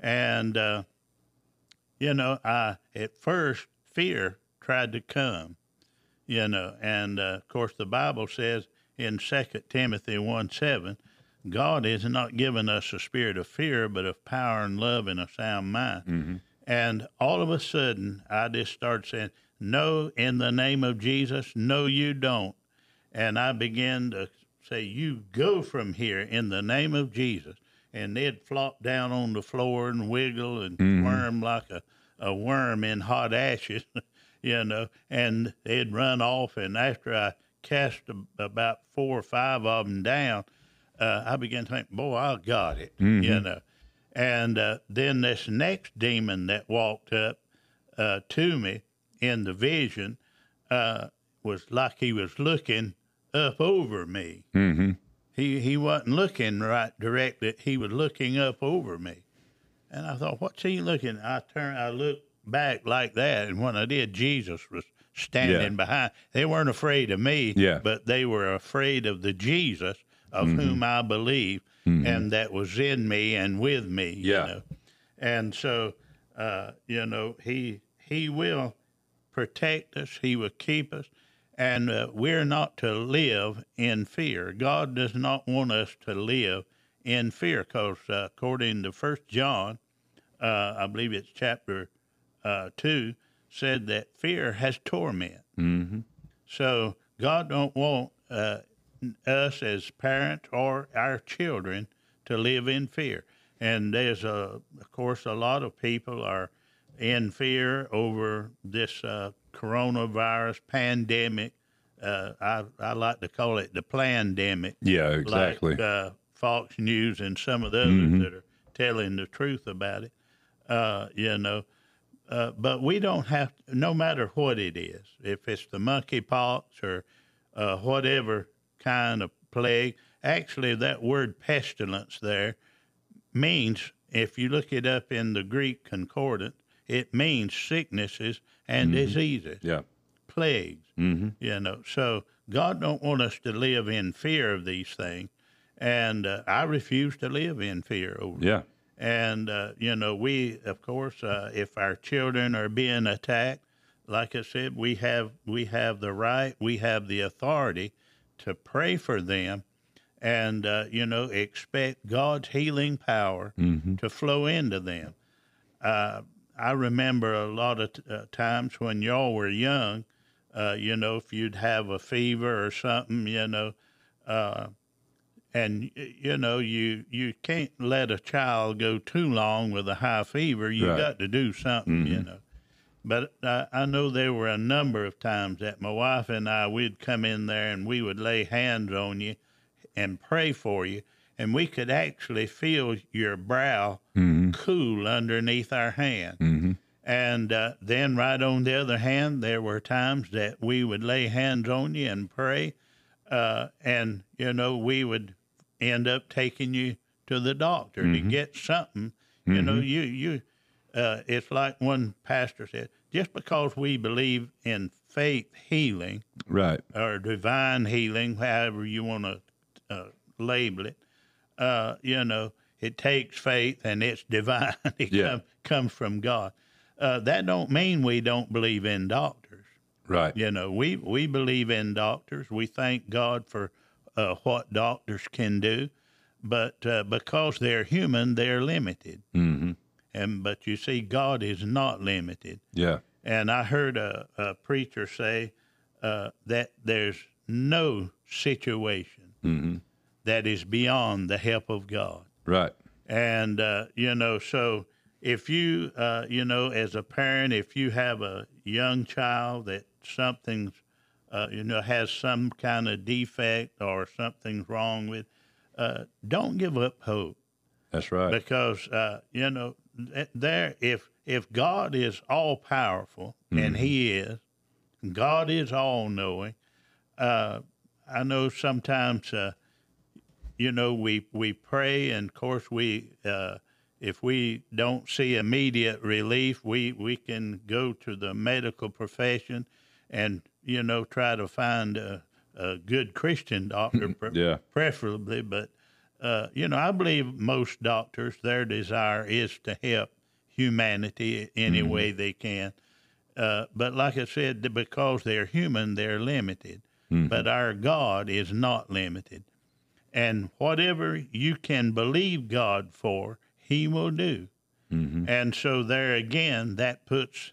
And, uh, you know, I, at first, fear tried to come, you know, and uh, of course, the Bible says in 2 Timothy 1 7, God has not given us a spirit of fear, but of power and love and a sound mind. Mm-hmm. And all of a sudden, I just started saying, No, in the name of Jesus, no, you don't. And I began to say, You go from here in the name of Jesus. And they'd flop down on the floor and wiggle and Mhm. worm like a, a worm in hot ashes, <laughs> you know, and they'd run off. And after I cast about four or five of them down, uh, I began to think, Boy, I got it, you Mhm. know. And uh, then this next demon that walked up uh, to me in the vision uh, was like he was looking up over me. Mm-hmm. He he wasn't looking right directly. He was looking up over me, and I thought, "What's he looking?" I turned, I looked back like that, and when I did, Jesus was standing Yeah. behind. They weren't afraid of me, Yeah. but they were afraid of the Jesus of Mhm. whom I believe, Mhm. and that was in me and with me. Yeah. You know? And so, uh, you know, he he will protect us. He will keep us. And uh, we're not to live in fear. God does not want us to live in fear because, uh, according to First John, uh, I believe it's chapter uh, 2, said that fear has torment. Mm-hmm. So God don't want uh, us as parents or our children to live in fear. And there's a, of course, a lot of people are in fear over this uh, coronavirus pandemic. Uh, I I like to call it the plandemic Yeah, exactly. like uh, Fox News and some of the others Mhm. that are telling the truth about it. Uh, you know, uh, but we don't have, no matter what it is, if it's the monkeypox or uh, whatever kind of plague. Actually, that word pestilence there means, if you look it up in the Greek concordance, it means sicknesses and diseases, Yeah. plagues. Mm-hmm. You know, so God don't want us to live in fear of these things, and uh, I refuse to live in fear over. it. And uh, you know, we of course, uh, if our children are being attacked, like I said, we have we have the right, we have the authority to pray for them, and uh, you know, expect God's healing power to flow into them. Uh, I remember a lot of t- uh, times when y'all were young, uh, you know, if you'd have a fever or something, you know, uh, and you know, you you can't let a child go too long with a high fever. You Right. got to do something, you Mhm. know. But I, I know there were a number of times that my wife and I we'd come in there and we would lay hands on you and pray for you, and we could actually feel your brow Mm-hmm. cool underneath our hand. Mm-hmm. And uh, then, right on the other hand, there were times that we would lay hands on you and pray, uh, and you know we would end up taking you to the doctor to Mhm. get something. You know, you you. Uh, it's like one pastor said: just because we believe in faith healing Right. or divine healing, however you want to uh, label it, uh, you know, it takes faith and it's <laughs> divine. it Yeah. come, comes from God. Uh, that don't mean we don't believe in doctors. Right. You know, we we believe in doctors. We thank God for uh, what doctors can do, but uh, because they're human, they're limited. Mm-hmm. And but you see, God is not limited. Yeah. And I heard a, a preacher say uh, that there's no situation Mm-hmm. that is beyond the help of God. Right. And, uh, you know, so if you, uh, you know, as a parent, if you have a young child that something's, uh, you know, has some kind of defect or something's wrong with, uh, don't give up hope That's right. because uh, you know there if if God is all powerful and He is, God is all knowing. Uh, I know sometimes uh, you know we we pray and of course we uh, if we don't see immediate relief we we can go to the medical profession and you know try to find a, a good Christian doctor pre- Yeah. preferably but uh, you know, I believe most doctors, their desire is to help humanity any way they can. Uh, but like I said, because they're human, they're limited. But our God is not limited. And whatever you can believe God for, He will do. Mm-hmm. And so, there again, that puts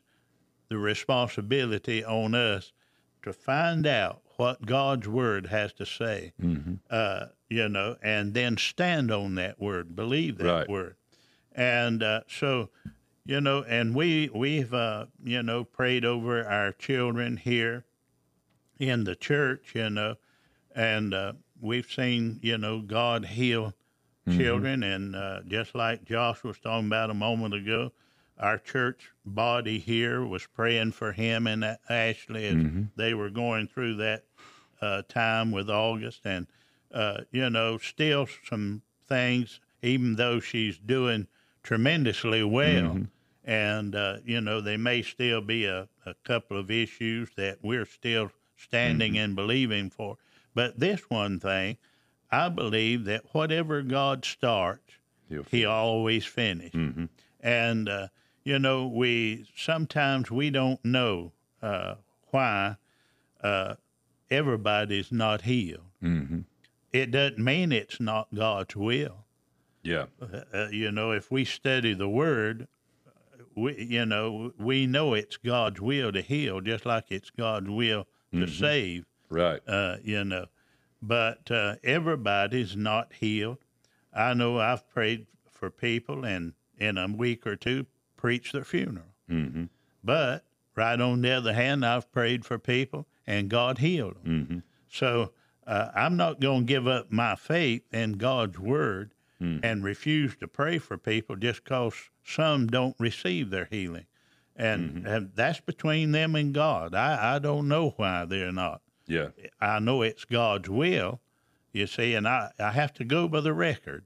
the responsibility on us to find out what God's Word has to say Mm-hmm. uh, you know, and then stand on that word, believe that Right. word, and uh, so, you know, and we we've uh, you know prayed over our children here in the church, you know, and uh, we've seen you know God heal children, and uh, just like Josh was talking about a moment ago, our church body here was praying for him and Ashley as they were going through that uh, time with August, and uh, you know, still some things, even though she's doing tremendously well, and uh, you know, there may still be a, a couple of issues that we're still standing and believing for. But this one thing, I believe that whatever God starts, He'll He always finishes. Mm-hmm. And uh, you know, we sometimes we don't know uh, why uh, everybody's not healed. Mm-hmm. It doesn't mean it's not God's will. Yeah. Uh, uh, you know, if we study the Word, we you know we know it's God's will to heal, just like it's God's will to save. Right. Uh, you know, but uh, everybody's not healed. I know I've prayed for people, and in a week or two, preach their funeral. Mm-hmm. But right on the other hand, I've prayed for people, and God healed them. Mm-hmm. So uh, I'm not going to give up my faith in God's word and refuse to pray for people just because some don't receive their healing. And, and that's between them and God. I, I don't know why they're not. Yeah. I know it's God's will, you see, and I, I have to go by the record.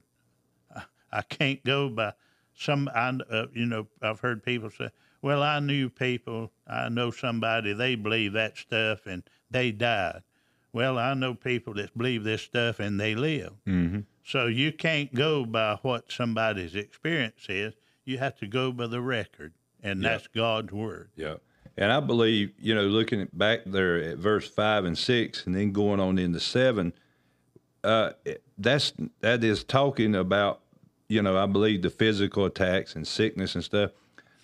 I, I can't go by some, I, uh, you know, I've heard people say, Well, I knew people. I know somebody. They believe that stuff, and they died. Well, I know people that believe this stuff, and they live. Mm-hmm. So you can't go by what somebody's experience is. You have to go by the record, and Yeah. that's God's word. Yeah. And I believe, you know, looking back there at verse five and six, and then going on into seven, uh, that's that is talking about, you know, I believe the physical attacks and sickness and stuff.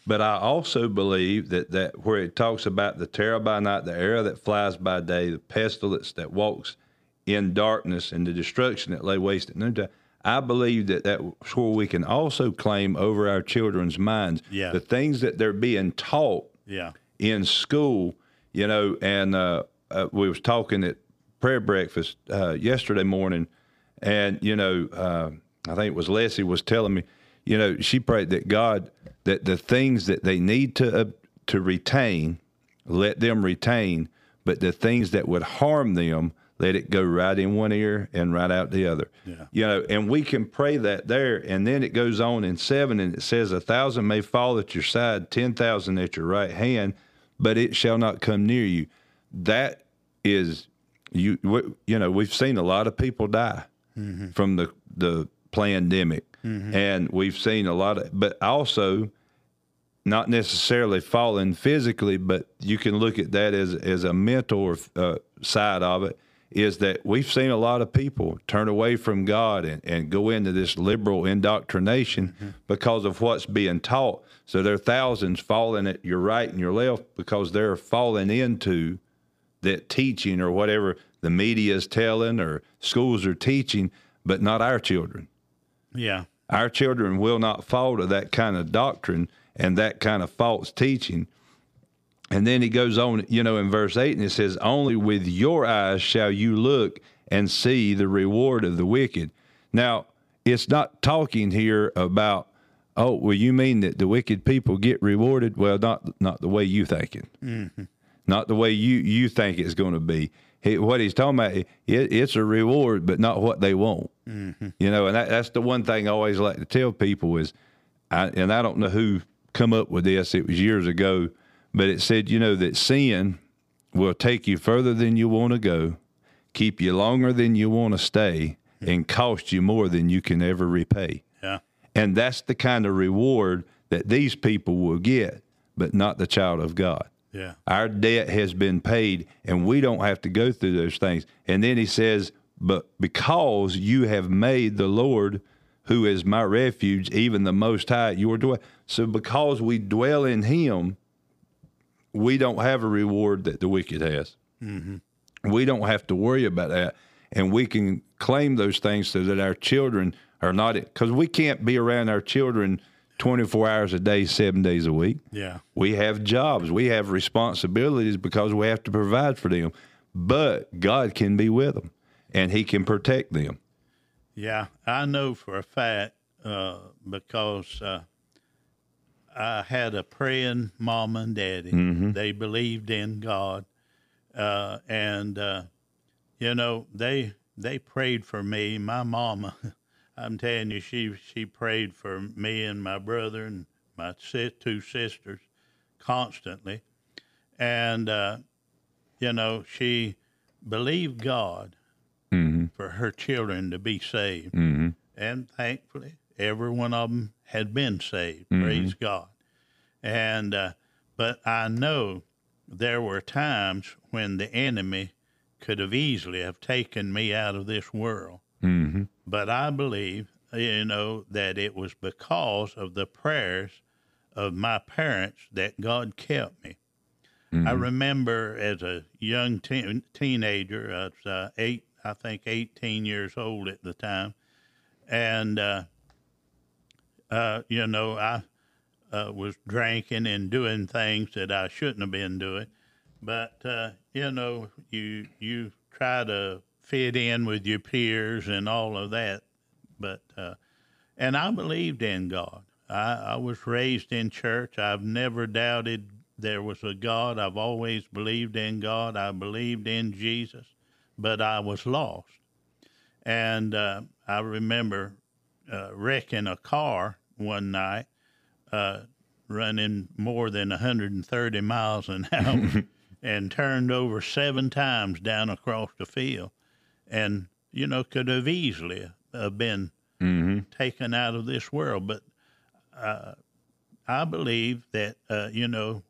But I also believe that, that where it talks about the terror by night, the arrow that flies by day, the pestilence that walks in darkness, and the destruction that lay waste at noontime. I believe that that's where we can also claim over our children's minds Yeah. the things that they're being taught Yeah. in school, you know, and uh, uh, we was talking at prayer breakfast uh, yesterday morning, and you know, uh, I think it was Leslie was telling me, you know, she prayed that God that the things that they need to uh, to retain, let them retain, but the things that would harm them, let it go right in one ear and right out the other. Yeah. You know, and we can pray that there, and then it goes on in seven, and it says, "A thousand may fall at your side, ten thousand at your right hand, but it shall not come near you." That is, you you know, we've seen a lot of people die from the the pandemic, and we've seen a lot of, but also not necessarily falling physically, but you can look at that as as a mental uh, side of it. Is that we've seen a lot of people turn away from God and, and go into this liberal indoctrination because of what's being taught. So there are thousands falling at your right and your left because they're falling into that teaching or whatever the media is telling or schools are teaching, but not our children. Yeah. Our children will not fall to that kind of doctrine and that kind of false teaching. And then he goes on, you know, in verse 8, and it says, Only with your eyes shall you look and see the reward of the wicked. Now, it's not talking here about, oh, well, you mean that the wicked people get rewarded? Well, not not the way you think it, mm-hmm. not the way you, you think it's going to be. He, what he's talking about, it, it's a reward, but not what they want. Mm-hmm. You know, and that, that's the one thing I always like to tell people is, I, and I don't know who come up with this. It was years ago, but it said, you know, that sin will take you further than you want to go, keep you longer than you want to stay, hmm. and cost you more than you can ever repay. Yeah. And that's the kind of reward that these people will get, but not the child of God. Yeah. Our debt has been paid, and we don't have to go through those things. And then he says, But because you have made the Lord, who is my refuge, even the Most High, your dwell. So because we dwell in Him, we don't have a reward that the wicked has. Mm-hmm. We don't have to worry about that. And we can claim those things so that our children are not, because we can't be around our children 24 hours a day, seven days a week. Yeah. We have jobs, we have responsibilities because we have to provide for them. But God can be with them and He can protect them. Yeah, I know for a fact uh, because uh, I had a praying mom and daddy. They believed in God, uh, and uh, you know they they prayed for me. My mama, <laughs> I'm telling you, she she prayed for me and my brother and my si- two sisters constantly, and uh, you know she believed God for her children to be saved. Mm-hmm. And thankfully, every one of them had been saved. Praise God. And, uh, but I know there were times when the enemy could have easily have taken me out of this world. Mm-hmm. But I believe, you know, that it was because of the prayers of my parents that God kept me. I remember as a young teen, teenager, I was uh, eight, I think 18 years old at the time, and uh, uh, you know I uh, was drinking and doing things that I shouldn't have been doing, but uh, you know you you try to fit in with your peers and all of that, but uh, and I believed in God. I, I was raised in church. I've never doubted there was a God. I've always believed in God. I believed in Jesus, but I was lost. And uh, I remember uh, wrecking a car one night, uh, running more than 130 miles an <laughs> hour <laughs> and turned over seven times down across the field and, you know, could have easily have been taken out of this world. But uh, I believe that, uh, you know,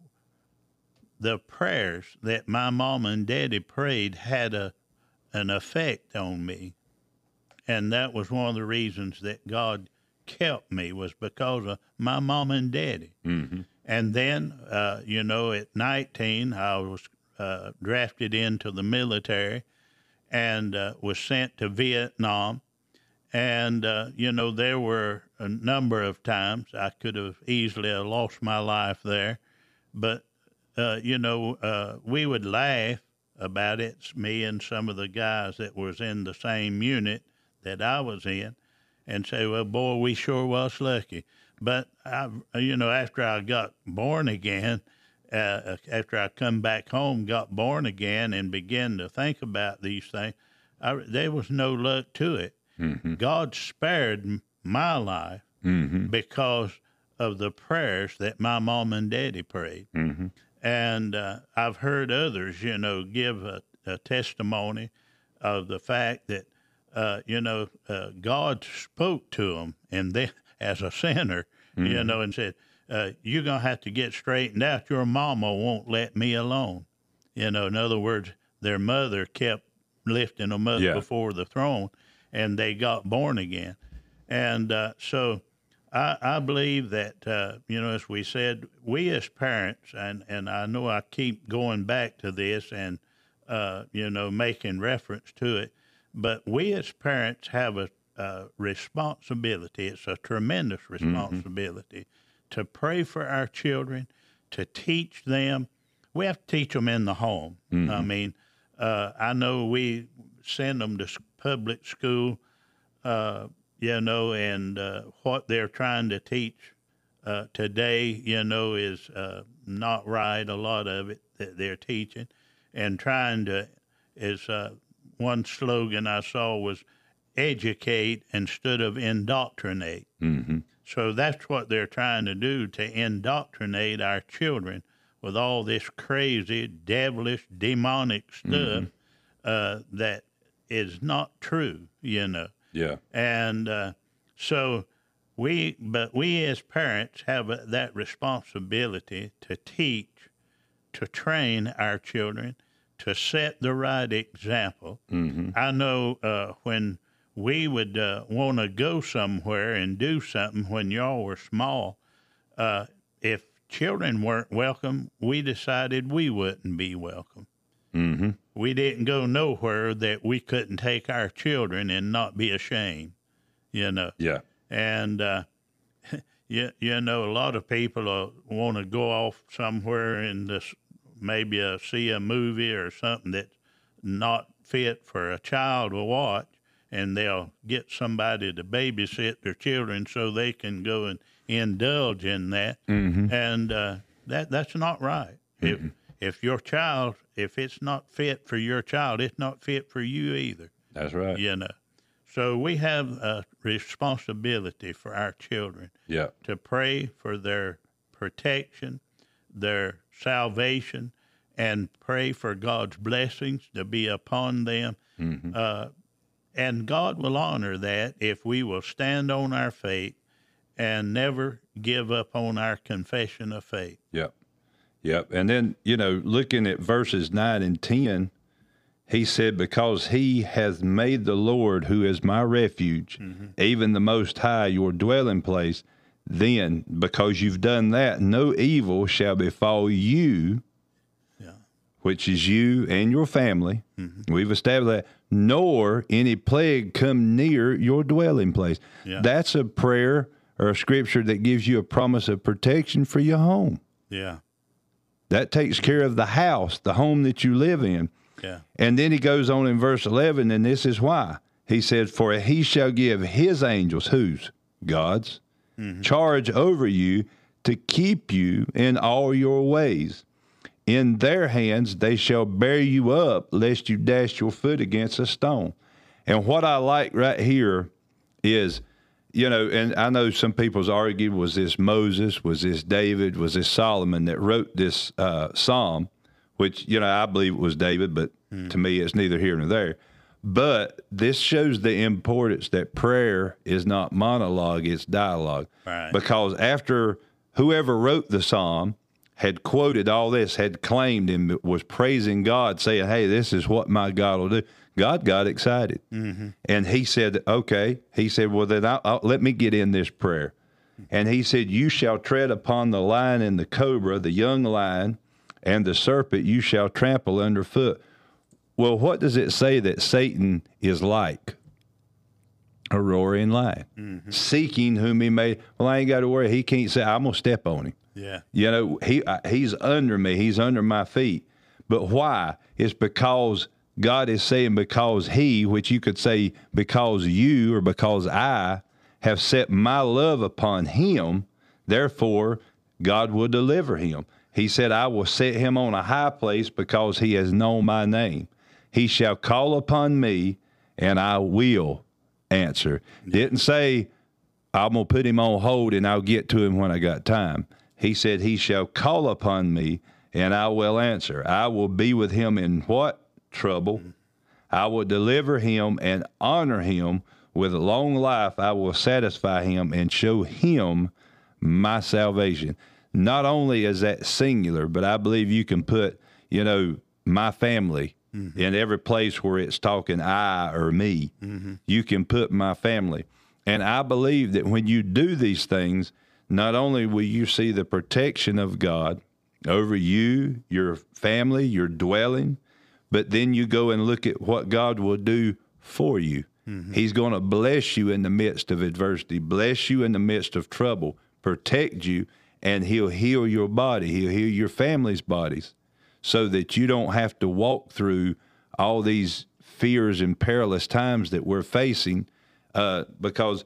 the prayers that my mom and daddy prayed had a an effect on me. And that was one of the reasons that God kept me was because of my mom and daddy. Mm-hmm. And then, uh, you know, at 19, I was uh, drafted into the military and uh, was sent to Vietnam. And, uh, you know, there were a number of times I could have easily lost my life there. But, uh, you know, uh, we would laugh about it, me and some of the guys that was in the same unit that I was in, and say, well, boy, we sure was lucky. But, I, you know, after I got born again, uh, after I come back home, got born again, and began to think about these things, I, there was no luck to it. Mm-hmm. God spared my life Mm-hmm. because of the prayers that my mom and daddy prayed. Mm-hmm. And uh, I've heard others, you know, give a, a testimony of the fact that, uh, you know, uh, God spoke to them and they, <laughs> as a sinner, you know, and said, uh, You're going to have to get straightened out. Your mama won't let me alone. You know, in other words, their mother kept lifting them up Yeah. before the throne and they got born again. And uh, so I, I believe that, uh, you know, as we said, we as parents, and, and I know I keep going back to this and, uh, you know, making reference to it, but we as parents have a, a responsibility. It's a tremendous responsibility to pray for our children, to teach them. We have to teach them in the home. I mean, uh, I know we send them to public school uh, you know, and uh, what they're trying to teach uh, today, you know, is uh, not right. A lot of it that they're teaching, and trying to is uh, one slogan I saw was educate instead of indoctrinate. Mm-hmm. So that's what they're trying to do to indoctrinate our children with all this crazy, devilish, demonic stuff uh, that is not true, you know. Yeah. And uh, so we, but we as parents have a, that responsibility to teach, to train our children, to set the right example. Mm-hmm. I know uh, when we would uh, want to go somewhere and do something when y'all were small, uh, if children weren't welcome, we decided we wouldn't be welcome. Mm-hmm. We didn't go nowhere that we couldn't take our children and not be ashamed, you know. Yeah. And uh, <laughs> you, you know, a lot of people uh, want to go off somewhere and this, maybe uh, see a movie or something that's not fit for a child to watch, and they'll get somebody to babysit their children so they can go and indulge in that. Mm-hmm. And uh, that that's not right. If if your child, if it's not fit for your child, it's not fit for you either That's right. you know. So we have a responsibility for our children Yeah. to pray for their protection, their salvation, and pray for God's blessings to be upon them. Mm-hmm. Uh, and God will honor that if we will stand on our faith and never give up on our confession of faith. Yep. Yep. And then, you know, looking at verses 9 and 10, he said, Because he hath made the Lord, who is my refuge, mm-hmm. even the Most High, your dwelling place, then, because you've done that, no evil shall befall you, Yeah. which is you and your family. Mm-hmm. We've established that, nor any plague come near your dwelling place. Yeah. That's a prayer or a scripture that gives you a promise of protection for your home. Yeah. That takes care of the house, the home that you live in. Yeah. And then he goes on in verse 11, and this is why. He says, For he shall give his angels, whose? God's, mm-hmm. charge over you to keep you in all your ways. In their hands they shall bear you up, lest you dash your foot against a stone. And what I like right here is you know, and I know some people's argued was this Moses, was this David, was this Solomon that wrote this uh, psalm, which you know I believe it was David, but to me it's neither here nor there. But this shows the importance that prayer is not monologue; it's dialogue. Right. Because after whoever wrote the psalm had quoted all this, had claimed and was praising God, saying, "Hey, this is what my God will do." God got excited, mm-hmm. and He said, "Okay." He said, "Well, then I'll, I'll, let me get in this prayer." And He said, "You shall tread upon the lion and the cobra, the young lion, and the serpent. You shall trample underfoot." Well, what does it say that Satan is like? A roaring lion, seeking whom he may. Well, I ain't got to worry. He can't say, "I'm gonna step on him." Yeah. You know, he uh, he's under me. He's under my feet. But why? It's because God is saying because he, which you could say because you or because I have set my love upon him, therefore God will deliver him. He said, I will set him on a high place because he has known my name. He shall call upon me and I will answer. Didn't say I'm going to put him on hold and I'll get to him when I got time. He said, He shall call upon me and I will answer. I will be with him in what? Trouble. Mm-hmm. I will deliver him and honor him with long life. I will satisfy him and show him my salvation. Not only is that singular, but I believe you can put, you know, my family mm-hmm. in every place where it's talking I or me. Mm-hmm. You can put my family. And I believe that when you do these things, not only will you see the protection of God over you, your family, your dwelling, but then you go and look at what God will do for you. He's going to bless you in the midst of adversity, bless you in the midst of trouble, protect you, and He'll heal your body. He'll heal your family's bodies so that you don't have to walk through all these fears and perilous times that we're facing uh, because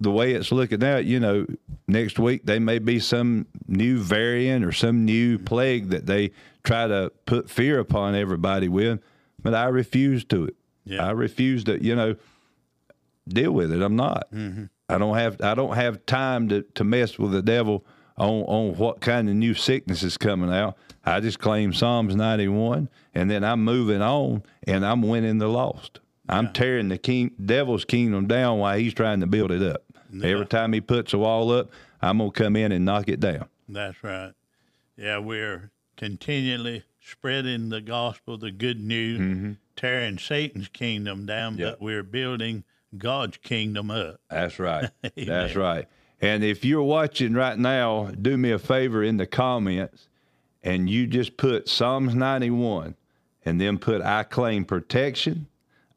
the way it's looking out, you know, next week they may be some new variant or some new mm-hmm. plague that they try to put fear upon everybody with. But I refuse to it. Yeah. I refuse to, you know, deal with it. I'm not. Mm-hmm. I don't have. I don't have time to, to mess with the devil on on what kind of new sickness is coming out. I just claim Psalms 91, and then I'm moving on, and I'm winning the lost. I'm tearing the king devil's kingdom down while he's trying to build it up. Every time he puts a wall up, I'm gonna come in and knock it down. That's right. Yeah, we're continually spreading the gospel, the good news, mm-hmm. tearing Satan's kingdom down, Yep. but we're building God's kingdom up. That's right. <laughs> That's right. And if you're watching right now, do me a favor in the comments and you just put Psalms 91 and then put I claim protection,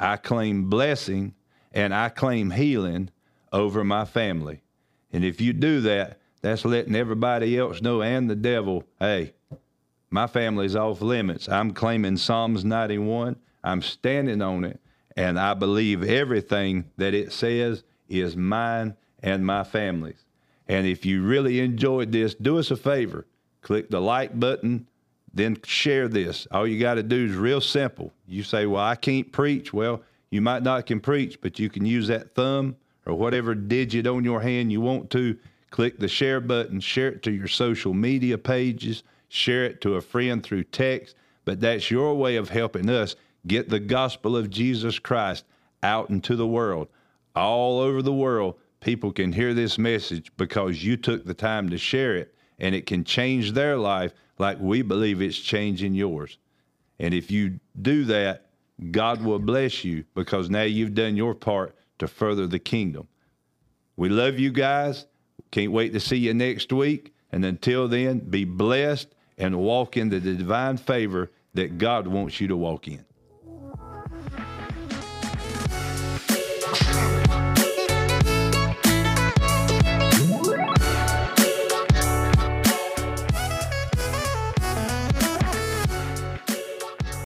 I claim blessing, and I claim healing over my family. And if you do that, that's letting everybody else know and the devil, hey, my family's off limits. I'm claiming Psalms 91. I'm standing on it, and I believe everything that it says is mine and my family's. And if you really enjoyed this, do us a favor. Click the like button, then share this. All you got to do is real simple. You say, Well, I can't preach. Well, you might not can preach, but you can use that thumb or whatever digit on your hand you want to. Click the share button, share it to your social media pages, share it to a friend through text. But that's your way of helping us get the gospel of Jesus Christ out into the world. All over the world, people can hear this message because you took the time to share it, and it can change their life like we believe it's changing yours. And if you do that, God will bless you because now you've done your part to further the kingdom. We love you guys. Can't wait to see you next week. And until then, be blessed and walk into the divine favor that God wants you to walk in.